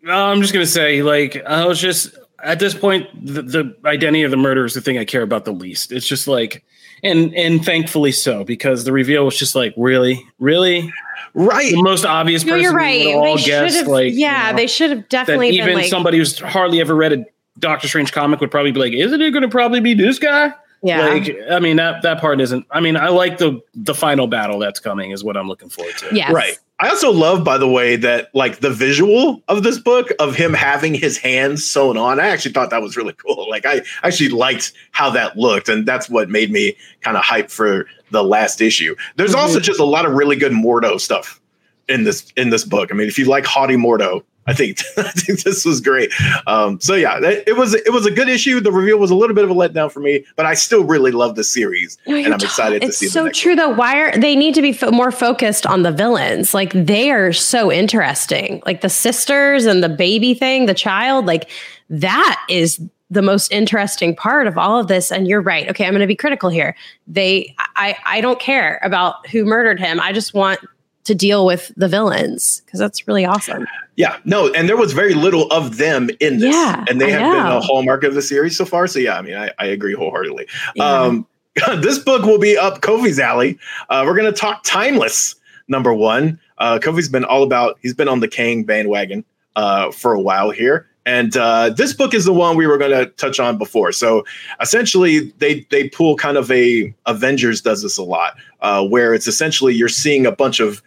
No, I'm just gonna say, like, I was just at this point, the, the identity of the murder is the thing I care about the least. It's just like, and and thankfully so, because the reveal was just like, really, really, right, the most obvious. No, you're right. we All guess, like, yeah, you know, they should have definitely even like, somebody who's hardly ever read a Doctor Strange comic would probably be like, isn't it going to probably be this guy? Yeah. Like, I mean, that that part isn't. I mean, I like the the final battle that's coming is what I'm looking forward to. Yeah. Right. I also love, by the way, that like the visual of this book of him having his hands sewn on. I actually thought that was really cool. Like I actually liked how that looked, and that's what made me kind of hype for the last issue. There's mm-hmm. also just a lot of really good Mordo stuff in this in this book. I mean, if you like haughty Mordo, I think I think this was great. Um, so yeah, it was it was a good issue. The reveal was a little bit of a letdown for me, but I still really love the series, no, and I'm excited to see. It's so true one. though. Why are they need to be fo- more focused on the villains? Like they are so interesting. Like the sisters and the baby thing, the child. Like that is the most interesting part of all of this and you're right okay i'm going to be critical here they i i don't care about who murdered him i just want to deal with the villains because that's really awesome. Yeah, no, and there was very little of them in this. Yeah, and they I have know. been a hallmark of the series so far. So yeah, I mean, I, I agree wholeheartedly. Yeah. Um, this book will be up Kofi's alley. Uh, we're going to talk Timeless number one. Uh, Kofi's been all about. He's been on the Kang bandwagon uh, for a while here. And uh, this book is the one we were going to touch on before. So essentially, they they pull kind of a Avengers does this a lot, uh, where it's essentially you're seeing a bunch of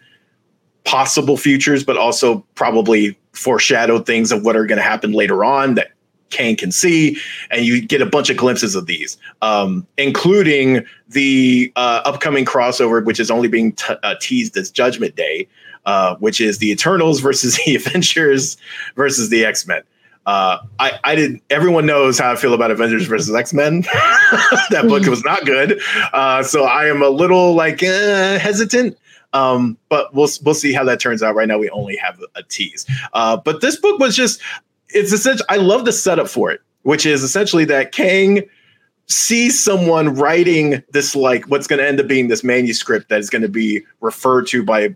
possible futures, but also probably foreshadowed things of what are going to happen later on that Kang can see, and you get a bunch of glimpses of these, um, including the uh, upcoming crossover, which is only being t- uh, teased as Judgment Day, uh, which is the Eternals versus the Avengers versus the X Men. Uh, I, I did. Everyone knows how I feel about Avengers versus X Men. that book was not good, uh, so I am a little like eh, hesitant um, but we'll we'll see how that turns out. Right now, we only have a tease. Uh, but this book was just it's essential. I love the setup for it, which is essentially that Kang sees someone writing this like what's going to end up being this manuscript that is going to be referred to by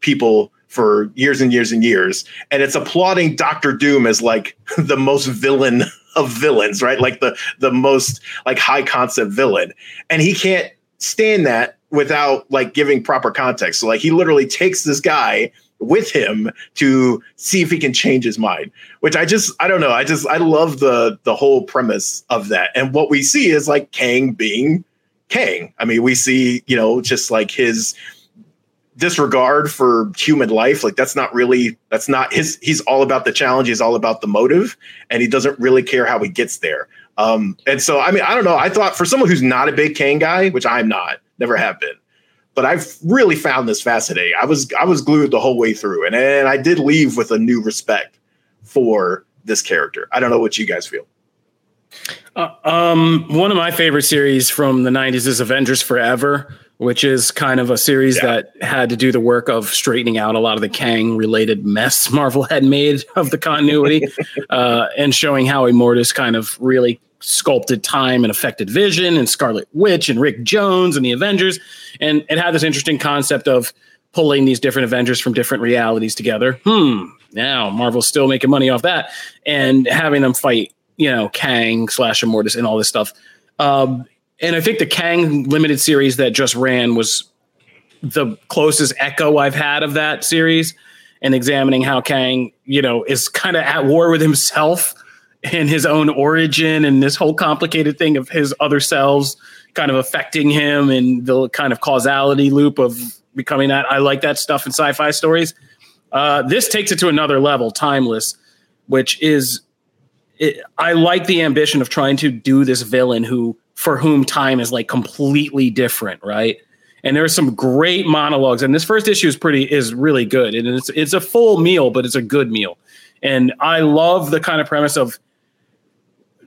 people for years and years and years and it's applauding Doctor Doom as like the most villain of villains right like the the most like high concept villain and he can't stand that without like giving proper context. So like he literally takes this guy with him to see if he can change his mind which i just i don't know i just i love the the whole premise of that and what we see is like kang being kang i mean we see you know just like his disregard for human life. Like that's not really that's not his. He's all about the challenge. He's all about the motive, and he doesn't really care how he gets there. Um, and so I mean I don't know. I thought for someone who's not a big Kang guy, which I'm not, never have been, but I've really found this fascinating. I was I was glued the whole way through, and and I did leave with a new respect for this character. I don't know what you guys feel. Uh, um, one of my favorite series from the '90s is Avengers Forever, which is kind of a series yeah. that had to do the work of straightening out a lot of the Kang related mess Marvel had made of the continuity, uh, and showing how Immortus kind of really sculpted time and affected Vision and Scarlet Witch and Rick Jones and the Avengers, and it had this interesting concept of pulling these different Avengers from different realities together. Hmm. Now Marvel's still making money off that, and having them fight you know, Kang slash Immortus and all this stuff. Um, and I think the Kang limited series that just ran was the closest echo I've had of that series and examining how Kang, you know, is kind of at war with himself and his own origin and this whole complicated thing of his other selves kind of affecting him and the kind of causality loop of becoming that. I like that stuff in sci-fi stories. Uh, this takes it to another level, timeless, which is it, I like the ambition of trying to do this villain who for whom time is like completely different, right? And there's some great monologues, and this first issue is pretty is really good, and it's it's a full meal, but it's a good meal. And I love the kind of premise of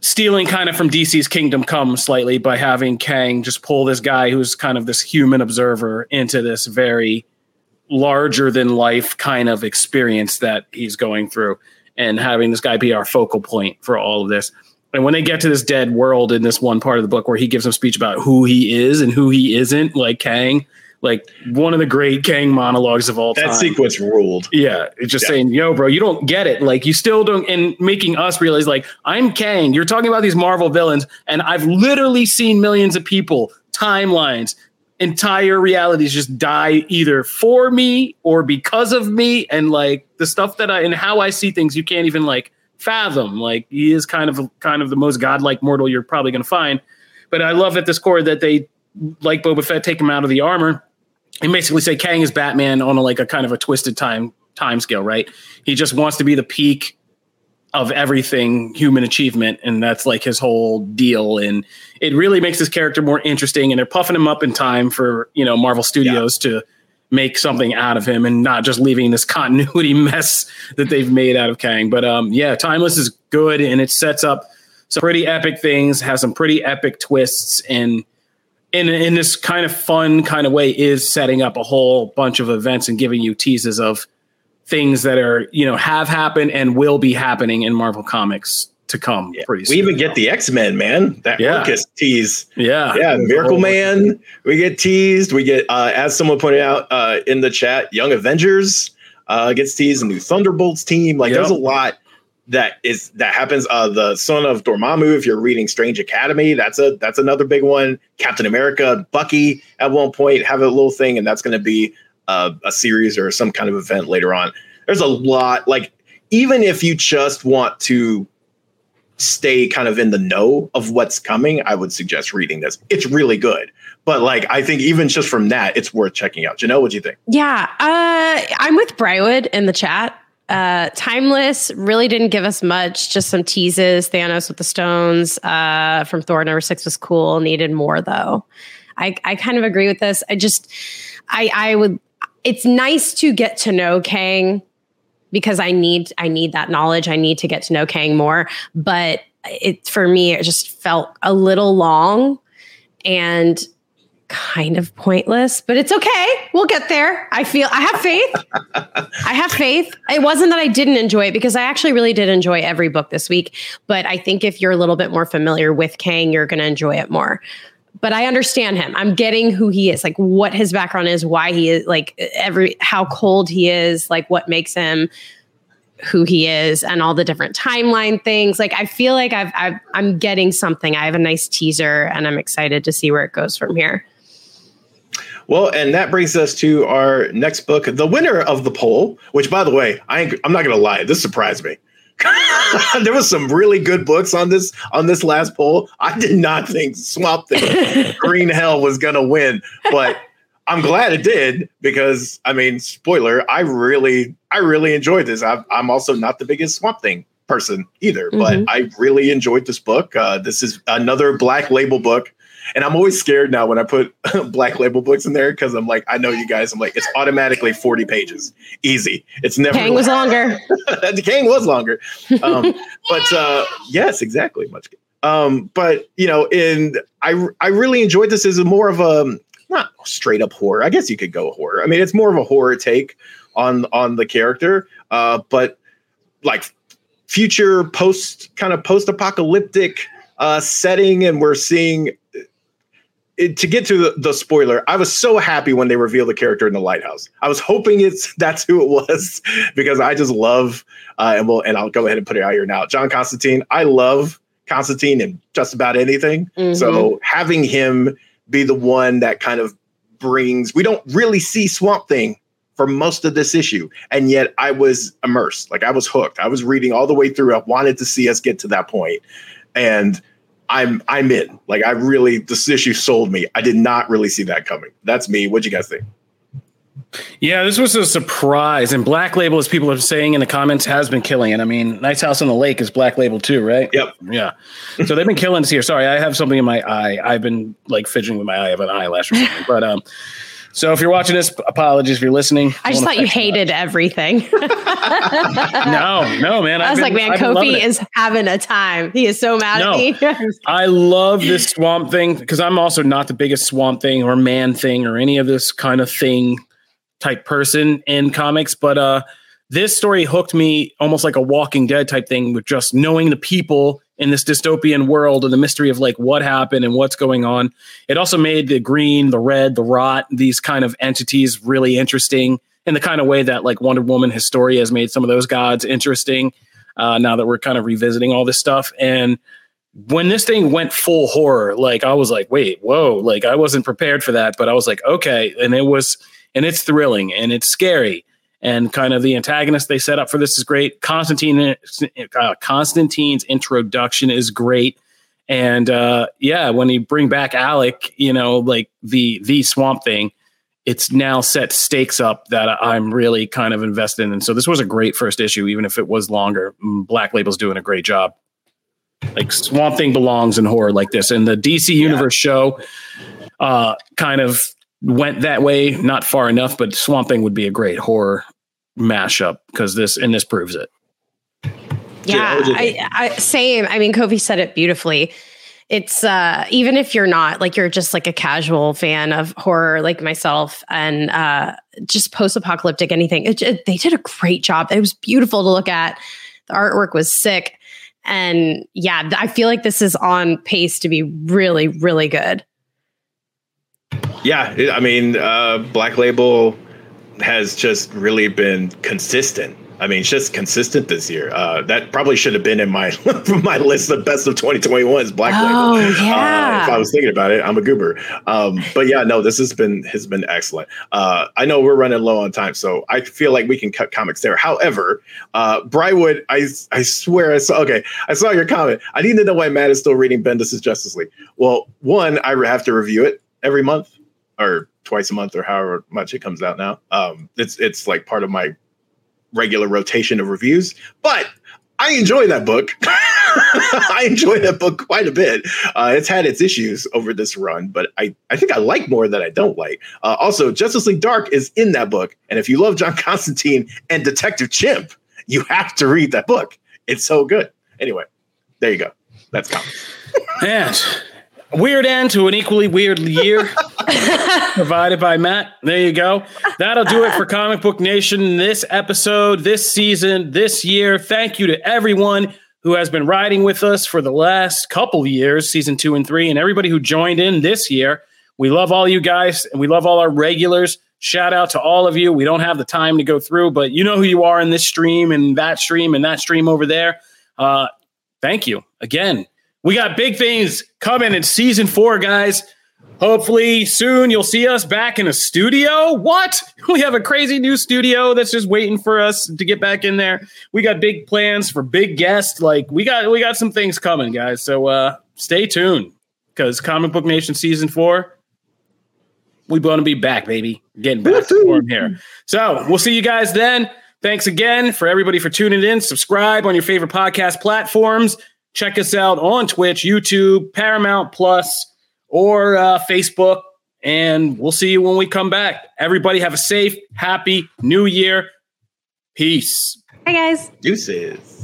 stealing kind of from DC's Kingdom Come slightly by having Kang just pull this guy who's kind of this human observer into this very larger than life kind of experience that he's going through and having this guy be our focal point for all of this. And when they get to this dead world in this one part of the book where he gives some speech about who he is and who he isn't, like Kang, like one of the great Kang monologues of all that time. That sequence ruled. Yeah. It's just yeah. saying, yo, bro, you don't get it. Like you still don't and making us realize like I'm Kang. You're talking about these Marvel villains, and I've literally seen millions of people, timelines, entire realities just die either for me or because of me and like the stuff that I and how I see things you can't even like fathom like he is kind of kind of the most godlike mortal you're probably going to find but I love at this core that they like Boba Fett take him out of the armor and basically say Kang is Batman on a, like a kind of a twisted time time scale right he just wants to be the peak of everything human achievement and that's like his whole deal and it really makes his character more interesting and they're puffing him up in time for you know marvel studios yeah. to make something out of him and not just leaving this continuity mess that they've made out of kang but um yeah timeless is good and it sets up some pretty epic things has some pretty epic twists and in in this kind of fun kind of way is setting up a whole bunch of events and giving you teases of things that are you know have happened and will be happening in Marvel Comics to come. Yeah. Pretty soon. We even get the X Men, man. That yeah. Orchis tease. Yeah, yeah. Miracle Man. We get teased. We get, uh, as someone pointed out uh, in the chat, Young Avengers uh, gets teased. A new Thunderbolts team. Like, yep. there's a lot that is that happens. Uh, the son of Dormammu. If you're reading Strange Academy, that's a that's another big one. Captain America, Bucky at one point have a little thing, and that's going to be a series or some kind of event later on. There's a lot, like, even if you just want to stay kind of in the know of what's coming, I would suggest reading this. It's really good. But like, I think even just from that, it's worth checking out. Janelle, what do you think? Yeah, uh, I'm with Brywood in the chat. Uh, Timeless really didn't give us much, just some teases. Thanos with the stones uh, from Thor number six was cool. Needed more though. I, I kind of agree with this. I just, I, I would it's nice to get to know Kang because I need I need that knowledge. I need to get to know Kang more. But it for me, it just felt a little long and kind of pointless, but it's okay. We'll get there. I feel I have faith. I have faith. It wasn't that I didn't enjoy it because I actually really did enjoy every book this week. But I think if you're a little bit more familiar with Kang, you're going to enjoy it more but I understand him. I'm getting who he is, like what his background is, why he is, like every how cold he is, like what makes him who he is, and all the different timeline things. Like I feel like I've, I've I'm getting something. I have a nice teaser, and I'm excited to see where it goes from here. Well, and that brings us to our next book, the winner of the poll. Which, by the way, I I'm not going to lie, this surprised me. there was some really good books on this on this last poll. I did not think Swamp Thing Green Hell was gonna win, but I'm glad it did because I mean, spoiler, I really, I really enjoyed this. i am also not the biggest Swamp Thing person either, mm-hmm. but I really enjoyed this book. Uh, this is another Black Label book. And I'm always scared now when I put black label books in there because I'm like, I know you guys. I'm like, it's automatically 40 pages, easy. It's never. Kang was longer. the Kang was longer, um, but uh, yes, exactly. Much. Um, but you know, and I I really enjoyed this as a more of a not straight up horror. I guess you could go horror. I mean, it's more of a horror take on on the character, uh, but like future post kind of post apocalyptic uh, setting, and we're seeing. It, to get to the, the, spoiler, I was so happy when they revealed the character in the lighthouse. I was hoping it's that's who it was because I just love uh, and we'll and I'll go ahead and put it out here now. John Constantine, I love Constantine in just about anything. Mm-hmm. So having him be the one that kind of brings we don't really see Swamp Thing for most of this issue. And yet I was immersed. Like I was hooked. I was reading all the way through. I wanted to see us get to that point. And I'm I'm in. Like I really this issue sold me. I did not really see that coming. That's me. What'd you guys think? Yeah, this was a surprise. And Black Label, as people are saying in the comments, has been killing it. I mean, Nice House on the Lake is Black Label too, right? Yep. Yeah. So they've been killing this here. Sorry, I have something in my eye. I've been like fidgeting with my eye. I have an eyelash or something. but um, so if you're watching this, apologies if you're listening. I just thought you hated everything. no, no, man. I was been, like, man, I've Kofi is having a time. He is so mad no, at me. I love this swamp thing because I'm also not the biggest swamp thing or man thing or any of this kind of thing type person in comics, but uh, this story hooked me almost like a Walking Dead type thing with just knowing the people in this dystopian world and the mystery of like what happened and what's going on. It also made the green, the red, the rot, these kind of entities really interesting in the kind of way that like Wonder Woman Historia has made some of those gods interesting. Uh, now that we're kind of revisiting all this stuff and when this thing went full horror, like I was like, wait, whoa, like I wasn't prepared for that, but I was like, okay, and it was and it's thrilling and it's scary and kind of the antagonist they set up for this is great. Constantine uh, Constantine's introduction is great, and uh, yeah, when you bring back Alec, you know, like the the Swamp Thing, it's now set stakes up that I'm really kind of invested in. And so this was a great first issue, even if it was longer. Mm, Black Label's doing a great job. Like Swamp Thing belongs in horror like this, and the DC Universe yeah. show uh, kind of went that way, not far enough, but Swamp Thing would be a great horror mashup because this and this proves it. Yeah, I, I, same. I mean, Kofi said it beautifully. It's uh even if you're not like you're just like a casual fan of horror like myself and uh just post-apocalyptic anything. It, it, they did a great job. It was beautiful to look at. The artwork was sick. And yeah, I feel like this is on pace to be really, really good. Yeah, I mean, uh, Black Label has just really been consistent. I mean, it's just consistent this year. Uh, that probably should have been in my my list. The best of 2021 is Black oh, Label. Yeah. Uh, if I was thinking about it, I'm a goober. Um, but yeah, no, this has been has been excellent. Uh, I know we're running low on time, so I feel like we can cut comics there. However, uh, Brywood, I I swear I saw. Okay, I saw your comment. I need to know why Matt is still reading Bendis's Justice League. Well, one, I have to review it every month or twice a month or however much it comes out now. Um, it's it's like part of my regular rotation of reviews. But I enjoy that book. I enjoy that book quite a bit. Uh, it's had its issues over this run, but I, I think I like more than I don't like. Uh, also, Justice League Dark is in that book. And if you love John Constantine and Detective Chimp, you have to read that book. It's so good. Anyway, there you go. That's comics. and weird end to an equally weird year provided by Matt. There you go. That'll do it for Comic Book Nation this episode, this season, this year. Thank you to everyone who has been riding with us for the last couple years, season two and three, and everybody who joined in this year. We love all you guys and we love all our regulars. Shout out to all of you. We don't have the time to go through, but you know who you are in this stream and that stream and that stream over there. Uh, thank you again we got big things coming in season four, guys. Hopefully soon you'll see us back in a studio. What? We have a crazy new studio that's just waiting for us to get back in there. We got big plans for big guests. Like we got we got some things coming, guys. So uh stay tuned because Comic Book Nation season four we want to be back, baby. Getting back to form here. So we'll see you guys then. Thanks again for everybody for tuning in. Subscribe on your favorite podcast platforms. Check us out on Twitch, YouTube, Paramount Plus, or uh, Facebook. And we'll see you when we come back. Everybody have a safe, happy new year. Peace. Hi, guys. Deuces.